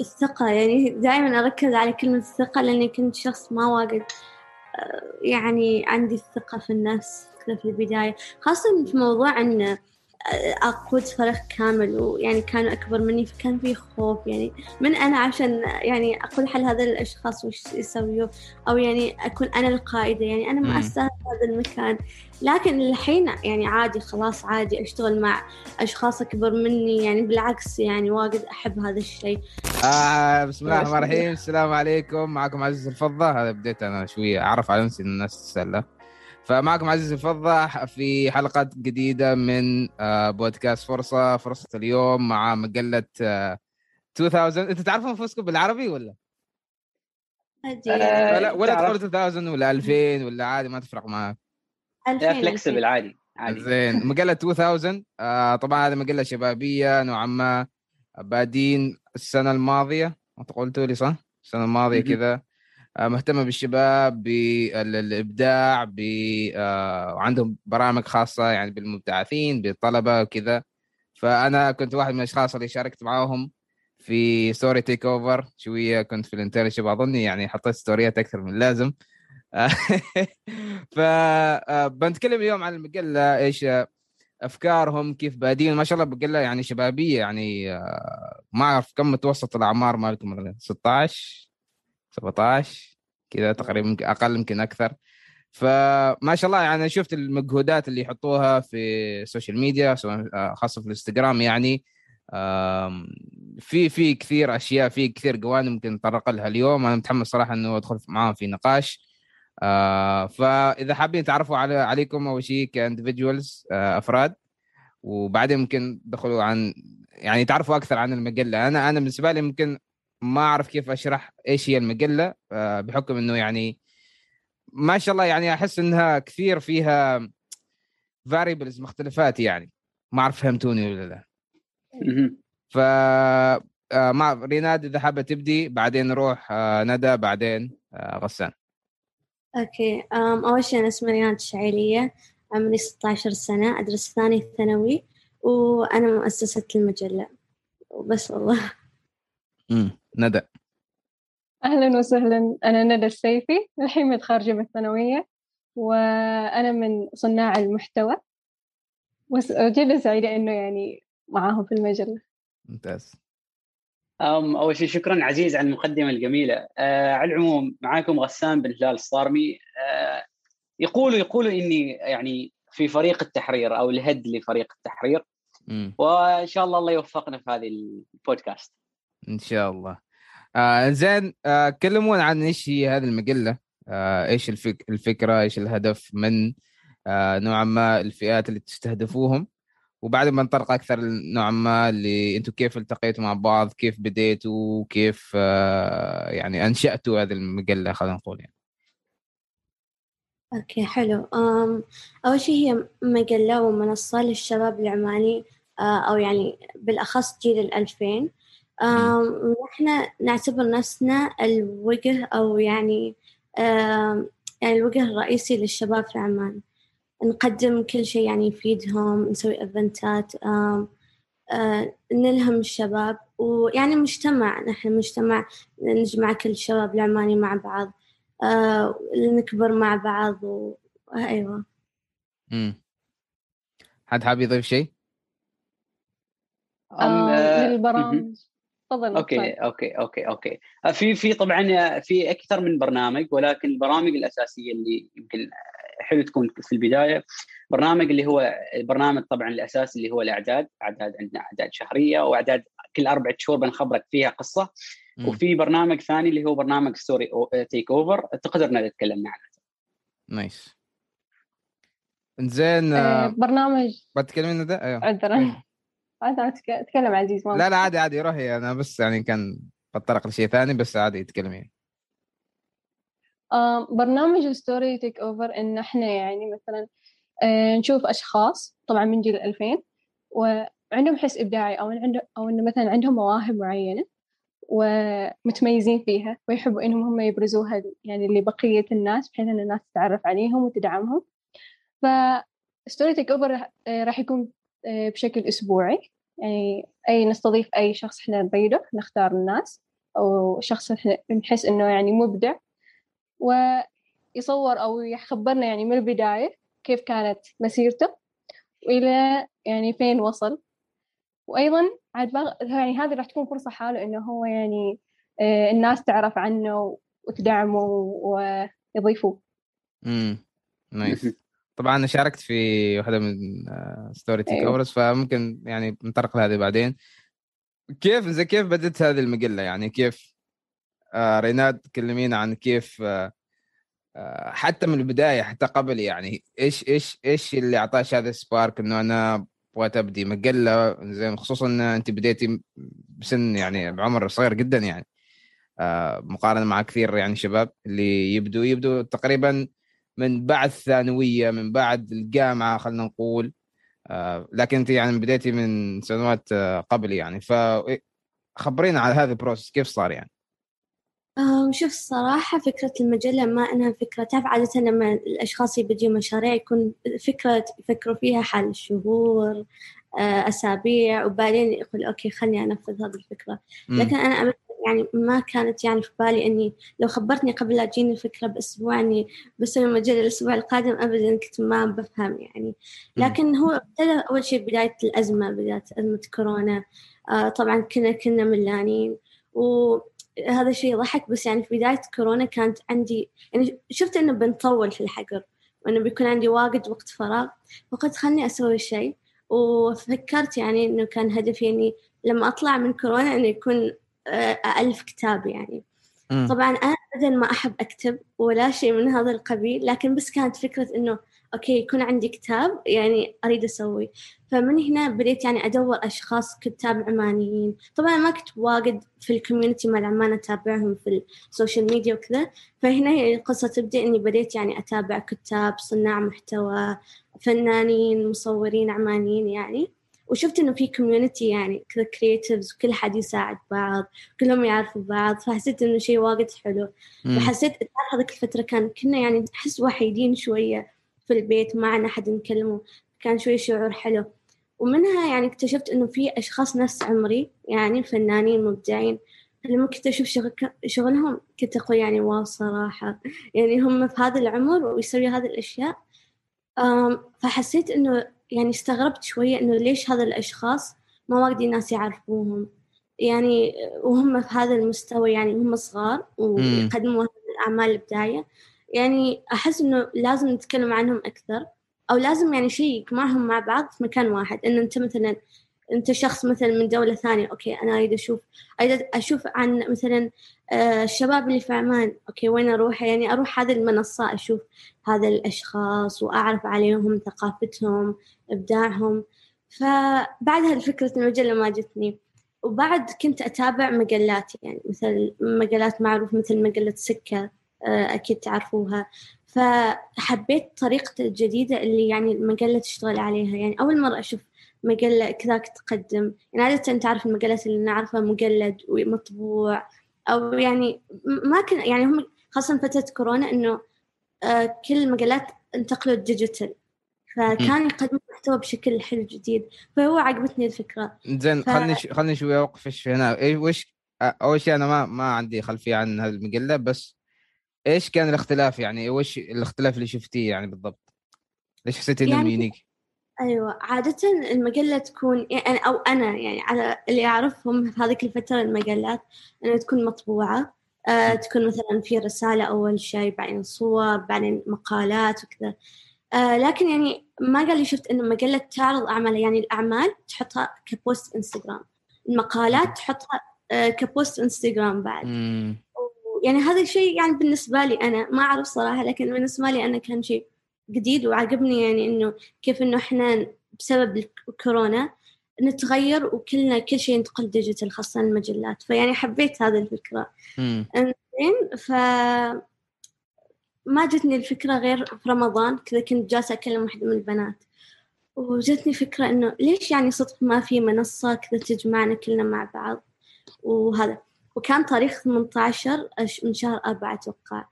الثقة يعني دائما أركز على كلمة الثقة لأني كنت شخص ما واجد يعني عندي الثقة في النفس في البداية خاصة في موضوع أن أقود فريق كامل ويعني كانوا أكبر مني فكان في خوف يعني من أنا عشان يعني أقول حل هذا الأشخاص وش يسويوا؟ أو يعني أكون أنا القائدة يعني أنا ما أستاهل هذا المكان. لكن الحين يعني عادي خلاص عادي أشتغل مع أشخاص أكبر مني يعني بالعكس يعني واجد أحب هذا الشيء. آه بسم الله الرحمن الرحيم. السلام عليكم. معكم عزيز الفضة. هذا بديت أنا شوية أعرف على نفسي الناس تسأله فمعكم عزيز الفضة في حلقة جديدة من آه، بودكاست فرصة فرصة اليوم مع مجلة 2000 انت تعرفوا انفسكم بالعربي ولا؟ آه ولا ولا تقول 2000 ولا 2000 ولا عادي ما تفرق معك 2000 flexible عادي عادي. زين. مجلة 2000 آه طبعا هذه مجلة شبابية نوعا ما بادين السنة الماضية. انت قلتوا لي صح؟ السنة الماضية كذا. آه، مهتمة بالشباب بالإبداع ب آه، وعندهم برامج خاصة يعني بالمبتعثين بالطلبة وكذا. فأنا كنت واحد من الأشخاص اللي شاركت معاهم في story takeover شوية كنت في ال internship اظني يعني حطيت ستوريات أكثر من اللازم. فبنتكلم آه، اليوم عن المجلة إيش أفكارهم كيف بادين ما شاء الله مجلة يعني شبابية يعني ما أعرف كم متوسط الأعمار مالكم 16 17 كذا تقريبا أقل يمكن أكثر. فما شاء الله يعني شفت المجهودات اللي يحطوها في السوشيال ميديا آه، خاصة في الإنستغرام يعني. في في كثير أشياء في كثير جوانب ممكن نتطرق لها اليوم. أنا متحمس صراحة إنه أدخل معاهم في نقاش. آه، فإذا حابين تعرفوا على عليكم أول شيء ك individuals آه، أفراد. وبعدين ممكن تدخلوا عن يعني تعرفوا أكثر عن المجلة. أنا أنا بالنسبة لي ممكن ما أعرف كيف أشرح إيش هي المجلة آه، بحكم إنه يعني ما شاء الله يعني أحس إنها كثير فيها variables مختلفات يعني. ما أعرف فهمتوني ولا لا. ف آه، مع ريناد إذا حابة تبدي بعدين نروح آه، ندى بعدين غسان. okay أول شيء أنا اسمي ريناد الشعيلية عمري 16 سنة أدرس ثاني ثانوي وأنا مؤسسة المجلة. وبس والله. امم ندى. أهلا وسهلا. أنا ندى السيفي الحين متخرجة من الثانوية وأنا من صناع المحتوى. وجدا سعيدة إنه يعني معاهم في المجلة. ممتاز. أم أول شيء شكرا عزيز على المقدمة الجميلة. آه على العموم معاكم غسان بن هلال الصارمي آه يقولوا يقولوا إني يعني في فريق التحرير أو الهد لفريق التحرير. م. وإن شاء الله الله يوفقنا في هذه البودكاست. إن شاء الله. آه زين آه كلمونا عن إيش هي هذه المجلة؟ آه إيش الفك... الفكرة؟ إيش الهدف من آه نوعا ما الفئات اللي تستهدفوهم؟ وبعد ما نطرق أكثر نوعا ما اللي أنتم كيف التقيتوا مع بعض كيف بديتوا كيف آه يعني أنشأتوا هذه المجلة خلينا نقول يعني. أوكي حلو. أول شيء هي مجلة ومنصة للشباب العماني آه، أو يعني بالأخص جيل الألفين. نحن نعتبر نفسنا الوجه أو يعني يعني الوجه الرئيسي للشباب في عمان. نقدم كل شيء يعني يفيدهم نسوي إيفنتات نلهم الشباب. ويعني مجتمع نحن مجتمع نجمع كل الشباب العماني مع بعض نكبر مع بعض وأيوة امم حد حاب يضيف شيء؟ آه للبرامج. تفضل okay okay okay okay. آه، في في طبعا في أكثر من برنامج ولكن البرامج الأساسية اللي يمكن حلو تكون في البداية برنامج اللي هو البرنامج طبعا الأساسي اللي هو الأعداد أعداد عندنا أعداد شهرية وأعداد كل اربعة شهور بنخبرك فيها قصة. م. وفي برنامج ثاني اللي هو برنامج story takeover تقدر نتكلم عنه nice. زين آه برنامج بتكلمين ده؟ أيوه. عذرا. أنا اتكلم عزيز ما لا لا عادي عادي روحي. أنا بس يعني كان بتطرق لشيء ثاني بس عادي تكلمي. آه برنامج story takeover إن إحنا يعني مثلا آه نشوف أشخاص طبعا من جيل 2000 وعندهم حس إبداعي أو عنده أو انه مثلا عندهم مواهب معينة ومتميزين فيها ويحبوا إنهم هم يبرزوها يعني لبقية الناس بحيث إن الناس تتعرف عليهم وتدعمهم. ف ستوري تيك أوفر راح يكون آه، بشكل أسبوعي. يعني أي نستضيف أي شخص إحنا نريده نختار الناس أو شخص إحنا نحس إنه يعني مبدع ويصور أو يخبرنا يعني من البداية كيف كانت مسيرته وإلى يعني فين وصل. وأيضا عاد يعني هذه راح تكون فرصة حاله إنه هو يعني آه، الناس تعرف عنه وتدعمه ويضيفوه. امم nice طبعا أنا شاركت في واحدة من story takeovers فممكن يعني نطرق لهذه بعدين. كيف زي كيف بدت هذه المجلة؟ يعني كيف آه ريناد تكلمينا عن كيف آه آه حتى من البداية حتى قبل يعني إيش إيش إيش اللي أعطاش هذا سبارك إنه أنا أبغى تبدي مجلة؟ زين خصوصا إن أنت بديتي بسن يعني بعمر صغير جدا يعني. آه مقارنة مع كثير يعني شباب اللي يبدوا يبدوا تقريبا من بعد الثانوية من بعد الجامعة خلينا نقول. آه لكن أنت يعني بديتي من سنوات آه قبل يعني. فخبرينا على هذا البروسس كيف صار يعني؟ شوف الصراحة فكرة المجلة ما أنها فكرة تعرف عادة لما الأشخاص يبدوا مشاريع يكون فكرة يفكروا فيها حال شهور آه، أسابيع وبعدين يقول أوكي خلني أنفذ هذه الفكرة. لكن أنا يعني ما كانت يعني في بالي إني لو خبرتني قبل لا تجيني الفكرة بأسبوع إني بسوي مجله الأسبوع القادم ابدا كنت ما بفهم يعني. لكن هو ابتدى أول شيء بداية الأزمة بداية أزمة كورونا. آه طبعا كنا كنا ملانين. وهذا الشيء ضحك بس يعني في بداية كورونا كانت عندي يعني شفت إنه بنطول في الحجر وإنه بيكون عندي واجد وقت فراغ. فقلت خلني أسوي شيء. وفكرت يعني إنه كان هدفي إني لما أطلع من كورونا إنه يكون ألف كتاب يعني. م. طبعا أنا أبدا ما أحب أكتب ولا شيء من هذا القبيل لكن بس كانت فكرة إنه أوكي يكون عندي كتاب يعني أريد أسوي. فمن هنا بديت يعني أدور أشخاص كتاب عمانيين. طبعا ما كنت واجد في ال community مال عمان أتابعهم في السوشيال ميديا وكذا. فهنا هي القصة تبدأ إني بديت يعني أتابع كتاب صناع محتوى فنانين مصورين عمانيين يعني. وشفت إنه في community يعني كذا creatives وكل حد يساعد بعض كلهم يعرفوا بعض فحسيت إنه شيء واجد حلو. وحسيت هذيك الفترة كان كنا يعني نحس وحيدين شوية في البيت ما عنا حد نكلمه كان شوي شعور حلو. ومنها يعني اكتشفت إنه في أشخاص نفس عمري يعني فنانين مبدعين لما كنت أشوف شغل شغلهم كنت أقول يعني واو صراحة. يعني هم في هذا العمر ويسوي هذه الأشياء. فحسيت إنه يعني استغربت شوية إنه ليش هذا الأشخاص ما واجد ناس يعرفوهم. يعني وهم في هذا المستوى يعني هم صغار ويقدموا الأعمال الإبداعية. يعني أحس إنه لازم نتكلم عنهم أكثر أو لازم يعني شيء يجمعهم مع بعض في مكان واحد. إنه أنت مثلا أنت شخص مثلا من دولة ثانية okay أنا أريد أشوف أريد أشوف عن مثلا آه، الشباب اللي في عمان okay وين أروح؟ يعني أروح هذه المنصة أشوف هذا الأشخاص وأعرف عليهم ثقافتهم إبداعهم. فبعدها الفكرة المجلة ما جتني. وبعد كنت أتابع مجلات يعني مثل مجلات معروفه مثل مجلة سكة آه، أكيد تعرفوها. فحبيت طريقة الجديدة اللي يعني المجلة تشتغل عليها. يعني أول مرة أشوف مجلة كذاك تقدم. يعني عادة تعرف المجلات اللي نعرفها مجلد ومطبوع. أو يعني ما كان يعني هم خاصة فترة كورونا إنه آه كل المجلات انتقلوا ديجيتال فكان يقدم محتوى بشكل حلو جديد. فهو عجبتني الفكرة. زين ف... خلني ش... خلني شوي اوقفش هنا. إيش وش أول شيء أنا ما ما عندي خلفية عن هذه المجله بس إيش كان الاختلاف يعني؟ وش الاختلاف اللي شفتيه يعني بالضبط؟ ليش حسيتي إنه يعني يونيك؟ أيوة عادة المجلة تكون يعني أو أنا يعني على اللي أعرفهم في هذيك الفترة المجلات أنها تكون مطبوعة. آه تكون مثلا في رسالة أول شيء بعدين صور بعدين مقالات وكذا. آه لكن يعني ما قال لي شفت إنه مجلة تعرض أعمال يعني الأعمال تحطها ك post إنستغرام. المقالات تحطها آه ك post إنستغرام بعد. يعني هذا الشيء يعني بالنسبة لي أنا ما أعرف صراحة لكن بالنسبة لي أنا كان شيء جديد وعجبني يعني إنه كيف إنه إحنا بسبب الكورونا نتغير وكلنا كل شيء ينتقل digital خاصة المجلات. فيعني حبيت هذه الفكرة. زين ف ما جتني الفكرة غير في رمضان كذا كنت جالسة أكلم واحدة من البنات. وجتني فكرة إنه ليش يعني صدق ما في منصة كذا تجمعنا كلنا مع بعض؟ وهذا. وكان تاريخ 18 من شهر أربعة أتوقع.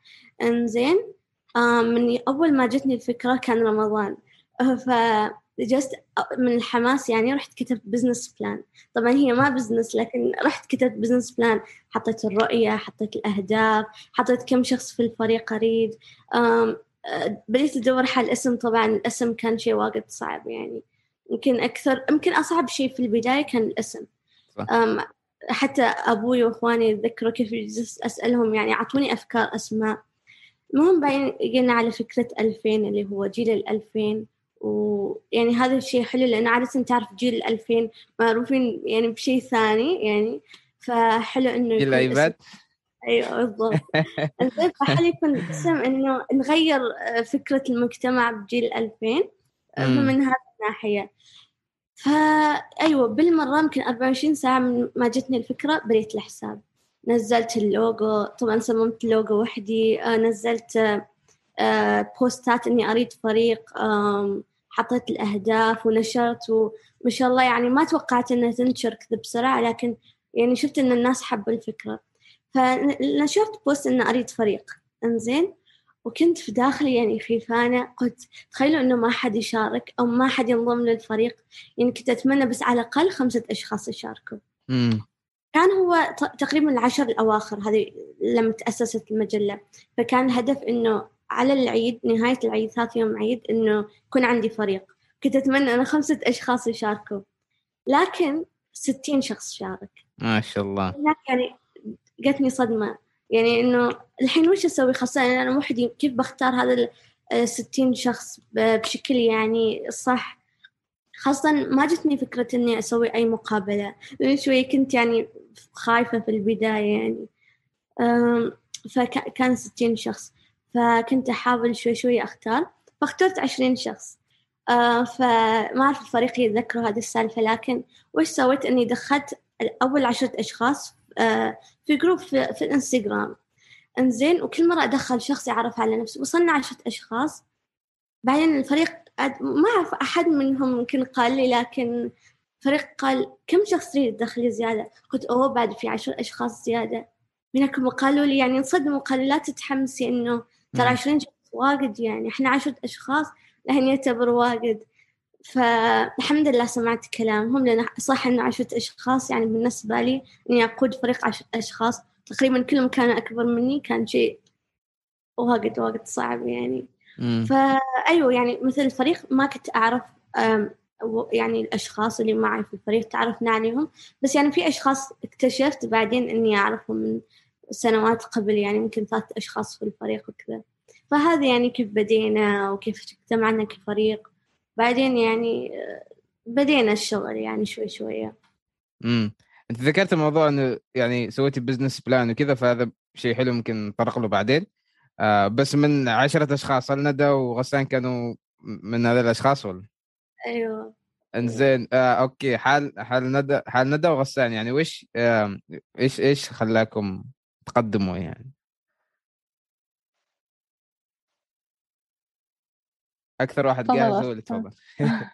إنزين من أول ما جتني الفكرة كان رمضان. ف just من الحماس يعني رحت كتبت business plan طبعا هي ما business لكن رحت كتبت business plan حطيت الرؤية حطيت الأهداف حطيت كم شخص في الفريق أريد بديت أدور حل اسم طبعا الاسم كان شيء واجد صعب يعني. يمكن أكثر يمكن أصعب شيء في البداية كان الاسم. حتى أبوي وإخواني يتذكروا كيف أسألهم يعني أعطوني أفكار أسماء. المهم بعدين جينا على فكرة ألفين اللي هو جيل الألفين ويعني هذا الشيء حلو لأن عادة تعرف جيل الألفين معروفين يعني بشيء ثاني يعني فحلو إنه جيل الآيباد؟ أيوه بالضبط. فحلو يكون اسم إنه نغير فكرة المجتمع بجيل 2000 فمن هذه الناحية. فايوه بالمرة يمكن 24 ساعة من ما جتني الفكرة بريت الحساب. نزلت اللوجو طبعا صممت اللوجو وحدي. آه، نزلت آه، بوستات إني أريد فريق حطيت الأهداف ونشرت وما شاء الله يعني ما توقعت إنها تنشر كذا بسرعة لكن يعني شفت إن الناس حبوا الفكرة. فنشرت بوست ان أريد فريق. إنزين. وكنت في داخلي يعني في فانة. قلت تخيلوا إنه ما حد يشارك أو ما حد ينضم للفريق. يعني كنت أتمنى بس على الأقل خمسة أشخاص يشاركوا. كان هو تقريبا العشر الأواخر هذه لما تأسست المجلة. فكان الهدف إنه على العيد نهاية العيد ثلاث يوم عيد إنه يكون عندي فريق. كنت أتمنى أنا خمسة أشخاص يشاركوا. لكن ستين شخص شارك. ما شاء الله. يعني جتني صدمة. يعني إنه الحين وش أسوي؟ خاصة أنا وحدي كيف بختار هذا الستين شخص؟ بشكل يعني صح. خاصة ما جتني فكرة إني أسوي أي مقابلة. لأن شوي كنت يعني خايفة في البداية يعني. فكان ستين شخص. فكنت أحاول شوي شوي أختار فاخترت عشرين شخص. فما أعرف الفريق يتذكروا هذه السالفة لكن وش سويت؟ إني دخلت أول عشرة أشخاص في group في, في الإنستغرام. إنزين وكل مرة أدخل شخص يعرف على نفسه. وصلنا عشرة أشخاص. بعدين الفريق ما أعرف أحد منهم ممكن قال لي لكن فريق قال كم شخص تريد تدخلي زيادة؟ قلت أوه بعد في عشر أشخاص زيادة. منكم قالوا لي يعني انصدموا قالوا لا تتحمسي إنه ترى عشرين شخص واجد يعني إحنا عشرة أشخاص لهن يعتبر واجد. فالحمد لله سمعت كلامهم لأن صح إنه عشرة أشخاص يعني بالنسبة لي إني أقود فريق عشرة أشخاص. تقريبا كلهم كانوا أكبر مني كان شيء واجد واجد صعب يعني. فأيوه يعني مثل الفريق ما كنت أعرف يعني الأشخاص اللي معي في الفريق تعرفنا عليهم بس يعني في أشخاص اكتشفت بعدين إني أعرفهم من سنوات قبل يعني يمكن ثلاث أشخاص في الفريق وكذا. فهذا يعني كيف بدينا وكيف اجتمعنا كفريق. بعدين يعني بدينا الشغل يعني شوي شوية. امم أنت ذكرت الموضوع إنه يعني سويتي business plan وكذا فهذا شيء حلو ممكن نطرق له بعدين. آه بس من عشرة أشخاص هل ندى وغسان كانوا من هذول الأشخاص ولا؟ أيوه. إنزين آه أوكي. حال حال ندى حال ندى وغسان يعني وش آه إيش إيش خلاكم تقدموا يعني؟ أكثر واحد جاهز هو اللي تفضل.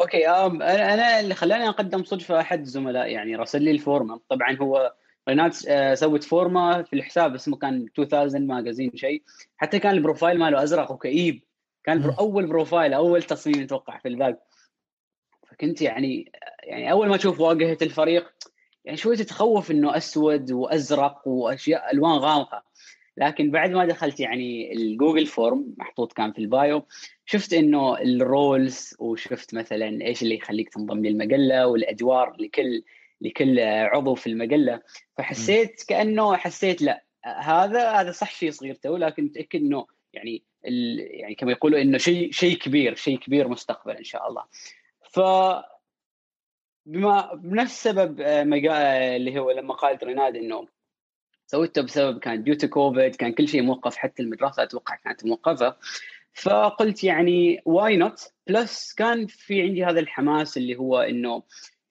أوكي أنا أنا اللي خلاني أقدم صدفة أحد زملائي يعني راسل لي ال form ه طبعا هو ريناد آه، سوت form ة في الحساب اسمه كان 2000 magazine شيء. حتى كان البروفايل ماله أزرق وكئيب. كان برو أول profile أول تصميم أتوقع في ال background. فكنت يعني يعني أول ما أشوف واجهة الفريق يعني شوي تتخوف إنه أسود وأزرق وأشياء ألوان غامقة. لكن بعد ما دخلت يعني ال Google form محطوط كان في ال bio شفت إنه ال rules وشفت مثلا إيش اللي يخليك تنضم للمجلة والأدوار لكل لكل عضو في المجلة. فحسيت كأنه حسيت لا هذا هذا صح شيء صغير تو لكن متأكد إنه يعني يعني كما يقولوا إنه شيء شيء كبير شيء كبير مستقبل إن شاء الله. ف بما بنفس سبب آه، آه، اللي هو لما قالت ريناد إنه سويته بسبب كان due to COVID كان كل شيء موقف حتى المدرسة أتوقع كانت موقفة. فقلت يعني why not plus كان في عندي هذا الحماس اللي هو إنه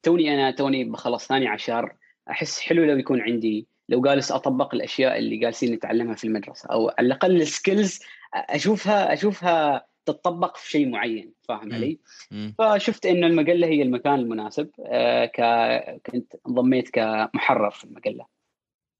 توني أنا توني بخلص ثاني عشر. أحس حلو لو يكون عندي لو جالس أطبق الأشياء اللي جالسين نتعلمها في المدرسة أو على الأقل ال skills أشوفها أشوفها تتطبق في شيء معين فاهم علي؟ فشفت إنه المجلة هي المكان المناسب آه ك... كنت انضميت كمحرر في المجلة.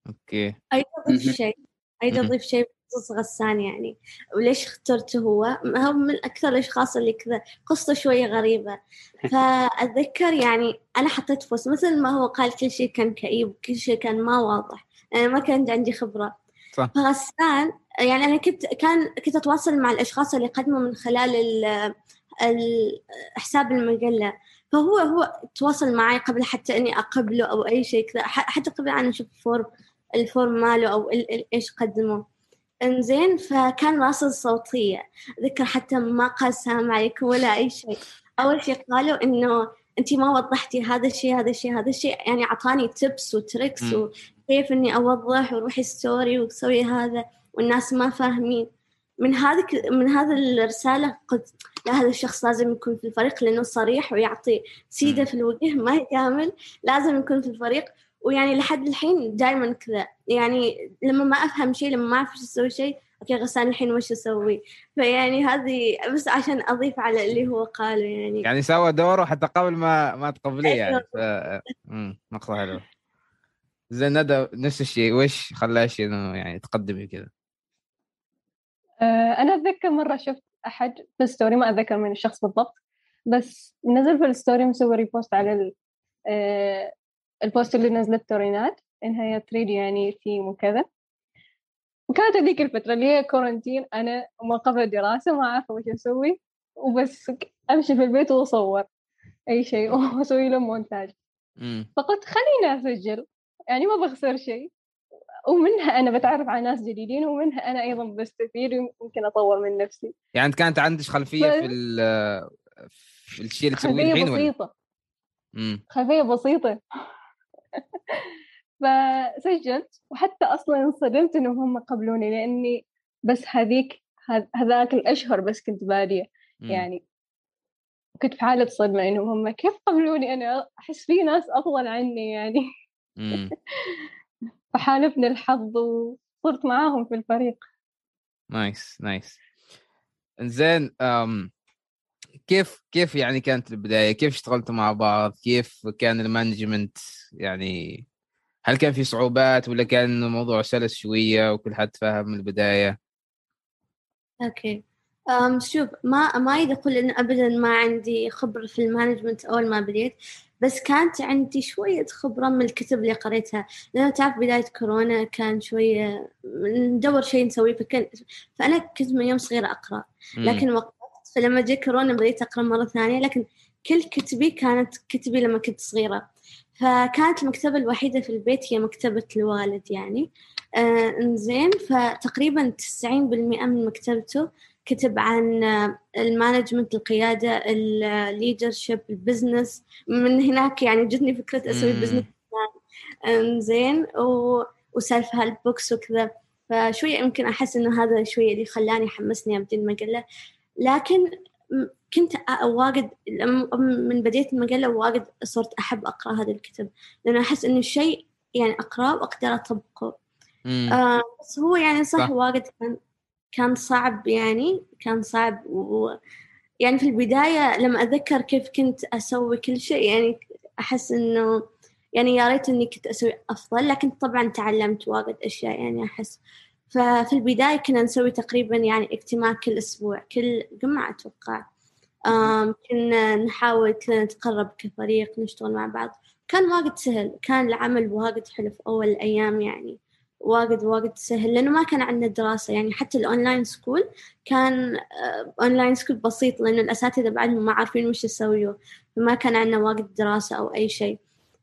أوكي. أيضا اضيف شيء أيضا اضيف شيء تخصص غسان يعني. وليش اخترته هو؟ هو من أكثر الأشخاص اللي كذا قصته شوية غريبة. فأتذكر يعني أنا حطيت فوس مثل ما هو قال كل شيء كان كئيب كل شيء كان ما واضح. أنا ما كان عندي خبرة. صح. فغسان يعني أنا كنت كان كنت أتواصل مع الأشخاص اللي قدموا من خلال ال حساب المجلة. فهو هو تواصل معي قبل حتى إني أقبله أو أي شيء كذا. حتى قبل أن أشوف ال form ال form ماله أو إيش قدمه. انزين فكان راسل صوتية ذكر حتى ما قال السلام عليكم ولا أي شيء. أول شيء قالوا إنه أنت ما وضحتي هذا الشيء هذا الشيء هذا الشيء. يعني أعطاني tips و tricks وكيف إني أوضح وروحي story وسوي هذا والناس ما فاهمين. من هذه من هذه الرسالة قلت لا هذا الشخص لازم يكون في الفريق لأنه صريح ويعطي سيدة في الوجه ما يجامل لازم يكون في الفريق. ويعني لحد الحين دائما كذا. يعني لما ما أفهم شيء لما ما أعرف إيش أسوي شيء أوكي غسان الحين وش أسوي؟ فيعني هذه بس عشان أضيف على اللي هو قاله يعني. يعني سوى دوره حتى قبل ما ما تقبليه يعني. ف... نقطة حلوة. زين ندى نفس الشيء. وش خلاش إنه يعني تقدمي كذا؟ آه، أنا أتذكر مرة شفت أحد في ال story ما أتذكر من الشخص بالضبط بس نزل في ال story مسوي repost على آه، ال post اللي نزلته ريناد إنها هي تريد يعني team وكذا. وكانت هذيك الفترة اللي هي كورنتين أنا ما قبل دراسة ما عارفة وش أسوي. وبس أمشي في البيت وأصور أي شيء وأسوي له مونتاج فقلت خليني أسجل. يعني ما بخسر شيء. ومنها أنا بتعرف على ناس جديدين ومنها أنا أيضا بستفيد ويمكن أطور من نفسي. يعني أنت كانت عندك خلفية في في الشيء اللي تسويه الحين بسيطة. ولا؟ خلفية بسيطة. فسجلت وحتى أصلا انصدمت إنهم هم قبلوني لأني بس هذيك هذاك الأشهر بس كنت باديه يعني كنت في حالة صدمة إنهم هم كيف قبلوني؟ أنا أحس في ناس أفضل عني يعني. فحالفني الحظ وصرت معاهم في الفريق. nice nice زين كيف كيف يعني كانت البداية؟ كيف اشتغلتوا مع بعض؟ كيف كان ال management؟ يعني هل كان في صعوبات ولا كان الموضوع سلس شوية وكل حد فاهم من البداية؟ أوكي. امم شوف ما ما يدخل انه ابدا ما عندي خبرة في ال management اول ما بديت بس كانت عندي شوية خبرة من الكتب اللي قريتها. لأنه تعرف بداية كورونا كان شوية ندور شيء نسويه فكان فأنا كنت من يوم صغيرة أقرأ. لكن وقفت فلما جاء كورونا بديت أقرأ مرة ثانية لكن كل كتبي كانت كتبي لما كنت صغيرة. فكانت المكتبة الوحيدة في البيت هي مكتبة الوالد يعني. آه إنزين فتقريبا تسعين بالمئة من مكتبته كتب عن ال management القيادة ال leadership ال business. من هناك يعني جتني فكرة أسوي business. زين وسالفة هال books وكذا. فشوية يمكن أحس إنه هذا شوية اللي خلاني حمسني أبدي المجلة لكن كنت واجد من بديت المجلة واجد صرت أحب أقرأ هذا الكتب لأن أحس إنه الشيء يعني أقرأه وأقدر أطبقه آه بس هو يعني صح, صح. واجد كان كان صعب يعني كان صعب و يعني في البداية لما أتذكر كيف كنت أسوي كل شيء يعني أحس إنه يعني يا ريت إني كنت أسوي أفضل لكن طبعا تعلمت واجد أشياء يعني أحس ففي البداية كنا نسوي تقريبا يعني اجتماع كل أسبوع كل جمعة أتوقع. كنا نحاول كنا نتقرب كفريق نشتغل مع بعض. كان واجد سهل كان العمل واجد حلو في أول الأيام يعني. واجد واجد سهل لأنه ما كان عندنا دراسة يعني. حتى ال online school كان أونلاين آه، school بسيط لأنه الأساتذة بعدهم ما عارفين وش يسويوا فما كان عندنا واجد دراسة أو أي شيء.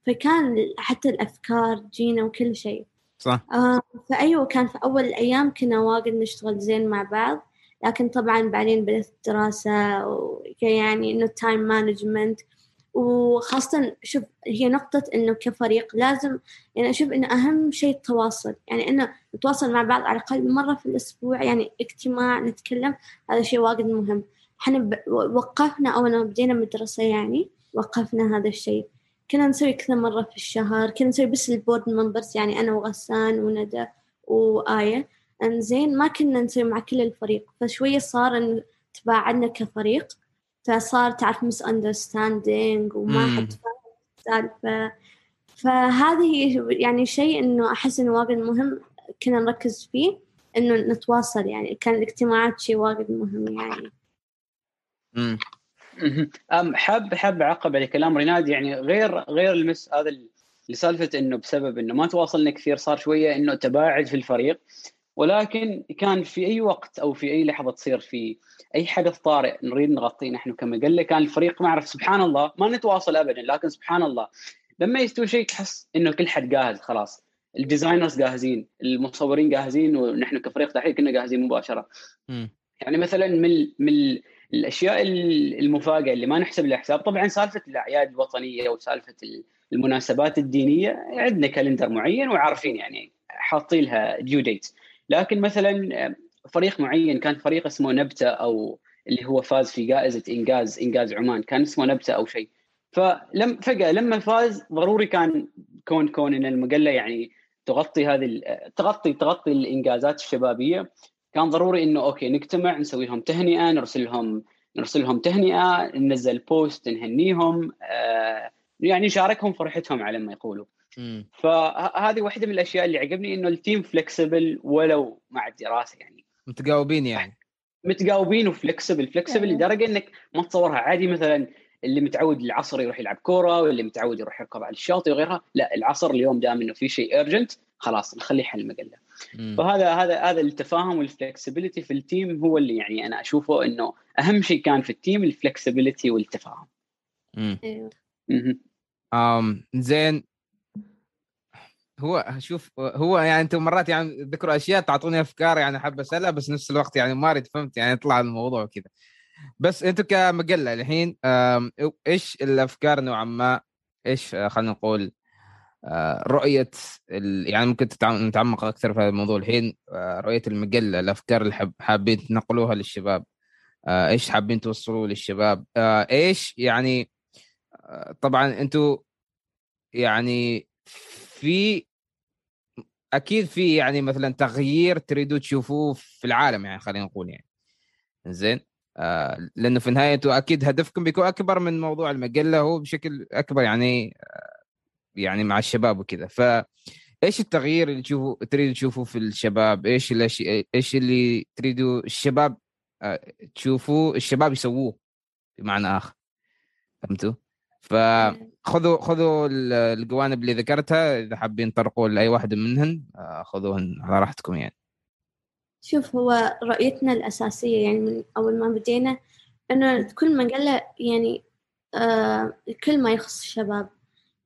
فكان حتى الأفكار جينا وكل شيء. صح؟ آه فأيوة كان في أول الأيام كنا واجد نشتغل زين مع بعض لكن طبعا بعدين بدأت الدراسة يعني إنه time management وخاصة شوف هي نقطة إنه كفريق لازم يعني أشوف إنه أهم شيء التواصل. يعني إنه نتواصل مع بعض على الأقل مرة في الأسبوع يعني اجتماع نتكلم هذا شيء واجد مهم. إحنا وقفنا أول ما بدينا مدرسة يعني وقفنا هذا الشيء. كنا نسوي كذا مرة في الشهر كنا نسوي بس ال board members يعني أنا وغسان وندى وآية. زين ما كنا نسوي مع كل الفريق فشوية صار إن تباعدنا كفريق فصار تعرف misunderstanding وما حد فاهم السالفة. فهذه يعني شيء إنه أحس إنه واجد مهم كنا نركز فيه إنه نتواصل يعني كان الاجتماعات شيء واجد مهم يعني. مم. أم حاب حاب أعقب على كلام ريناد يعني غير غير المس هذا ال- لسالفة إنه بسبب إنه ما تواصلنا كثير صار شوية إنه تباعد في الفريق. ولكن كان في أي وقت أو في أي لحظة تصير في أي حدث طارئ نريد نغطيه نحن كمجله كان الفريق ما اعرف سبحان الله ما نتواصل ابدا لكن سبحان الله لما يستوي شيء تحس إنه كل حد جاهز خلاص. الديزاينرز جاهزين المصورين جاهزين ونحن كفريق تحرير كنا جاهزين مباشرة. مم. يعني مثلا من من الأشياء المفاجاه اللي ما نحسب لها حساب طبعا سالفة الأعياد الوطنية وسالفة المناسبات الدينية عندنا calendar معين وعارفين يعني حاطين لها due date لكن مثلا فريق معين كان فريق اسمه نبتة أو اللي هو فاز في جائزة إنجاز إنجاز عمان كان اسمه نبتة أو شيء. فلم فجأة لما فاز ضروري كان كون كون إن المجلة يعني تغطي هذه ال- تغطي تغطي الإنجازات الشبابية. كان ضروري إنه okay نجتمع نسوي لهم تهنئة نرسل لهم نرسل لهم تهنئة ننزل post نهنيهم آه يعني نشاركهم فرحتهم على ما يقولوا. فهذه واحدة من الأشياء اللي عجبني إنه ال team flexible ولو مع الدراسة يعني متجاوبين يعني متجاوبين و flexible flexible أيوة. لدرجة إنك ما تصورها عادي مثلا اللي متعود العصر يروح يلعب كورة واللي متعود يروح يركض على الشاطئ وغيرها لا العصر اليوم دام إنه في شيء urgent خلاص نخليه حل مم. فهذا هذا هذا التفاهم وال flexibility في ال team هو اللي يعني أنا أشوفه إنه أهم شيء كان في ال team ال flexibility والتفاهم مم. أيوة. مهم. أم زين هو شوف هو يعني أنتم مرات يعني تذكروا أشياء تعطوني أفكار يعني حاب أسألها بس نفس الوقت يعني ما أريد فهمت يعني يطلع الموضوع كذا بس أنتم كمجلة الحين إيش الأفكار نوعا ما إيش آه، خلينا نقول رؤية ال... يعني ممكن نتعمق أكثر في هذا الموضوع الحين آه، رؤية المجلة الأفكار اللي حاب- حابين تنقلوها للشباب. آه، إيش حابين توصلوا للشباب؟ آه، إيش يعني آه، طبعا أنتم يعني في أكيد في يعني مثلا تغيير تريدوا تشوفوه في العالم يعني خلينا نقول يعني. زين؟ آه لأنه في النهاية أكيد هدفكم بيكون أكبر من موضوع المجلة هو بشكل أكبر يعني آه يعني مع الشباب وكذا ف إيش التغيير اللي تشوفوا تريدوا تشوفوه في الشباب؟ إيش الاشياء إيش اللي تريدوا الشباب آه تشوفوه الشباب يسووه بمعنى آخر فهمتوا؟ فخذوا خذوا ال- الجوانب اللي ذكرتها إذا حابين تطرقوا لأي واحدة منهن آه، خذوهن على راحتكم يعني. شوف هو رؤيتنا الأساسية يعني من أول ما بدينا إنه كل مجلة يعني آه كل ما يخص الشباب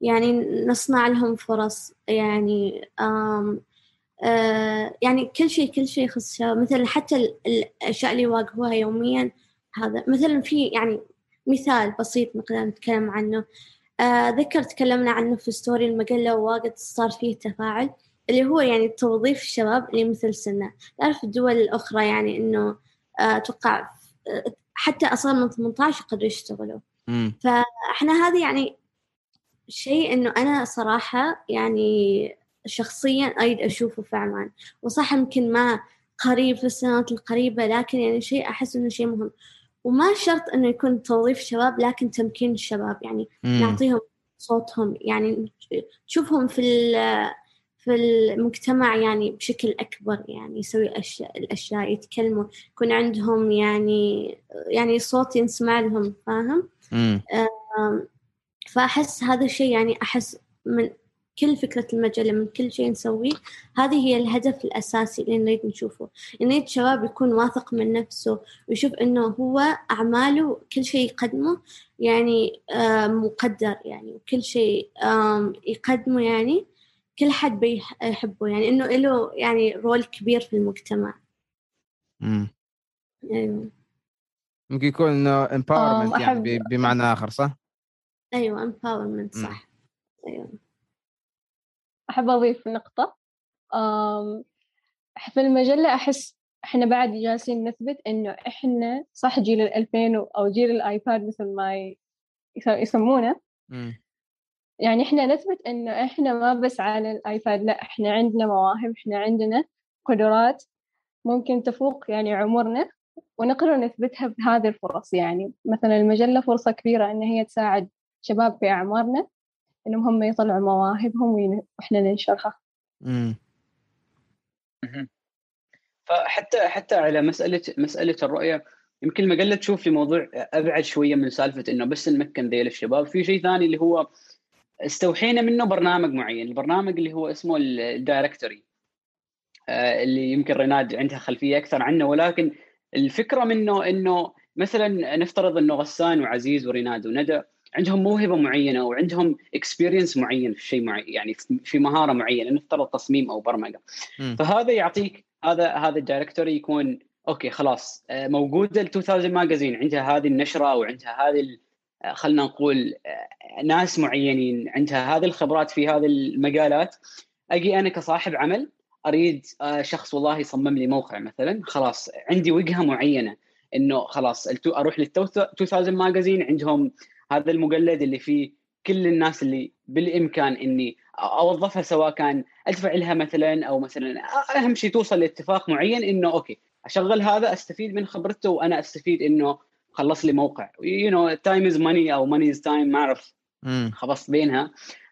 يعني نصنع لهم فرص يعني آم آه يعني كل شيء كل شيء يخص الشباب مثلا حتى ال- الأشياء اللي يواجهوها يوميا هذا مثلا في يعني مثال بسيط نقدر نتكلم عنه. آه ذكر تكلمنا عنه في ستوري المجلة وواجد صار فيه تفاعل اللي هو يعني توظيف الشباب اللي مثل سنه تعرف الدول الأخرى يعني إنه آه، أتوقع آه، حتى أصغر من 18 يقدروا يشتغلوا. فإحنا هذه يعني شيء إنه أنا صراحة يعني شخصيا أريد أشوفه في عمان وصح يمكن ما قريب في السنوات القريبة لكن يعني شيء أحس إنه شيء مهم. وما شرط إنه يكون توظيف الشباب لكن تمكين الشباب يعني نعطيهم صوتهم يعني تشوفهم في ال- في المجتمع يعني بشكل أكبر يعني يسوي أشياء الأشياء يتكلموا يكون عندهم يعني يعني صوت ينسمع لهم فاهم؟ فأحس هذا الشيء يعني أحس من كل فكرة المجلة من كل شيء نسويه هذه هي الهدف الأساسي اللي نريد نشوفه. نريد الشباب يكون واثق من نفسه ويشوف إنه هو أعماله كل شيء يقدمه يعني آم، مقدر يعني وكل شيء يقدمه يعني كل حد بيحبه يعني إنه له يعني رول كبير في المجتمع. امم أيوه. ممكن يكون إنه empowerment يعني أحب- ب- بمعنى آخر صح؟ Empowerment مم. صح. أحب أضيف نقطة. أم، في المجلة أحس إحنا بعد جالسين نثبت إنه إحنا صح جيل الألفين أو جيل ال iPad مثل ما يسمونه. إمم. يعني إحنا نثبت إنه إحنا ما بس على ال iPad لا إحنا عندنا مواهب إحنا عندنا قدرات ممكن تفوق يعني عمرنا ونقدر نثبتها بهذه الفرص. يعني مثلا المجلة فرصة كبيرة إن هي تساعد شباب في أعمارنا إنهم هم يطلعوا مواهبهم وإحنا ننشرها. امم. فحتى حتى على مساله مسألة الرؤية يمكن المجله تشوف الموضوع أبعد شوية من سالفة إنه بس نمكن ذيل الشباب. في شيء ثاني اللي هو استوحينا منه برنامج معين البرنامج اللي هو اسمه الدايركتوري. آه، اللي يمكن ريناد عندها خلفية أكثر عنه ولكن الفكرة منه إنه مثلا نفترض إنه غسان وعزيز وريناد وندى عندهم موهبة معينة وعندهم experience معين في شيء معين يعني في مهارة معينة نفترض تصميم أو برمجة م. فهذا يعطيك هذا هذا ال directory يكون okay خلاص آه، موجودة ال 2000 Magazine عندها هذه النشرة أو عندها هذه آه، خلينا نقول آه، ناس معينين عندها هذه الخبرات في هذه المجالات أجي أنا كصاحب عمل أريد شخص والله يصمم لي موقع مثلا خلاص عندي وجهة معينة إنه خلاص أروح لل 2000 Magazine عندهم هذا المقلد اللي فيه كل الناس اللي بالإمكان إني أوظفها سواء كان أدفع لها مثلا أو مثلا أهم شيء توصل لاتفاق معين إنه okay أشغل هذا أستفيد من خبرته وأنا أستفيد إنه خلص لي موقع. you know time is money أو money is time ما اعرف خلصت بينها.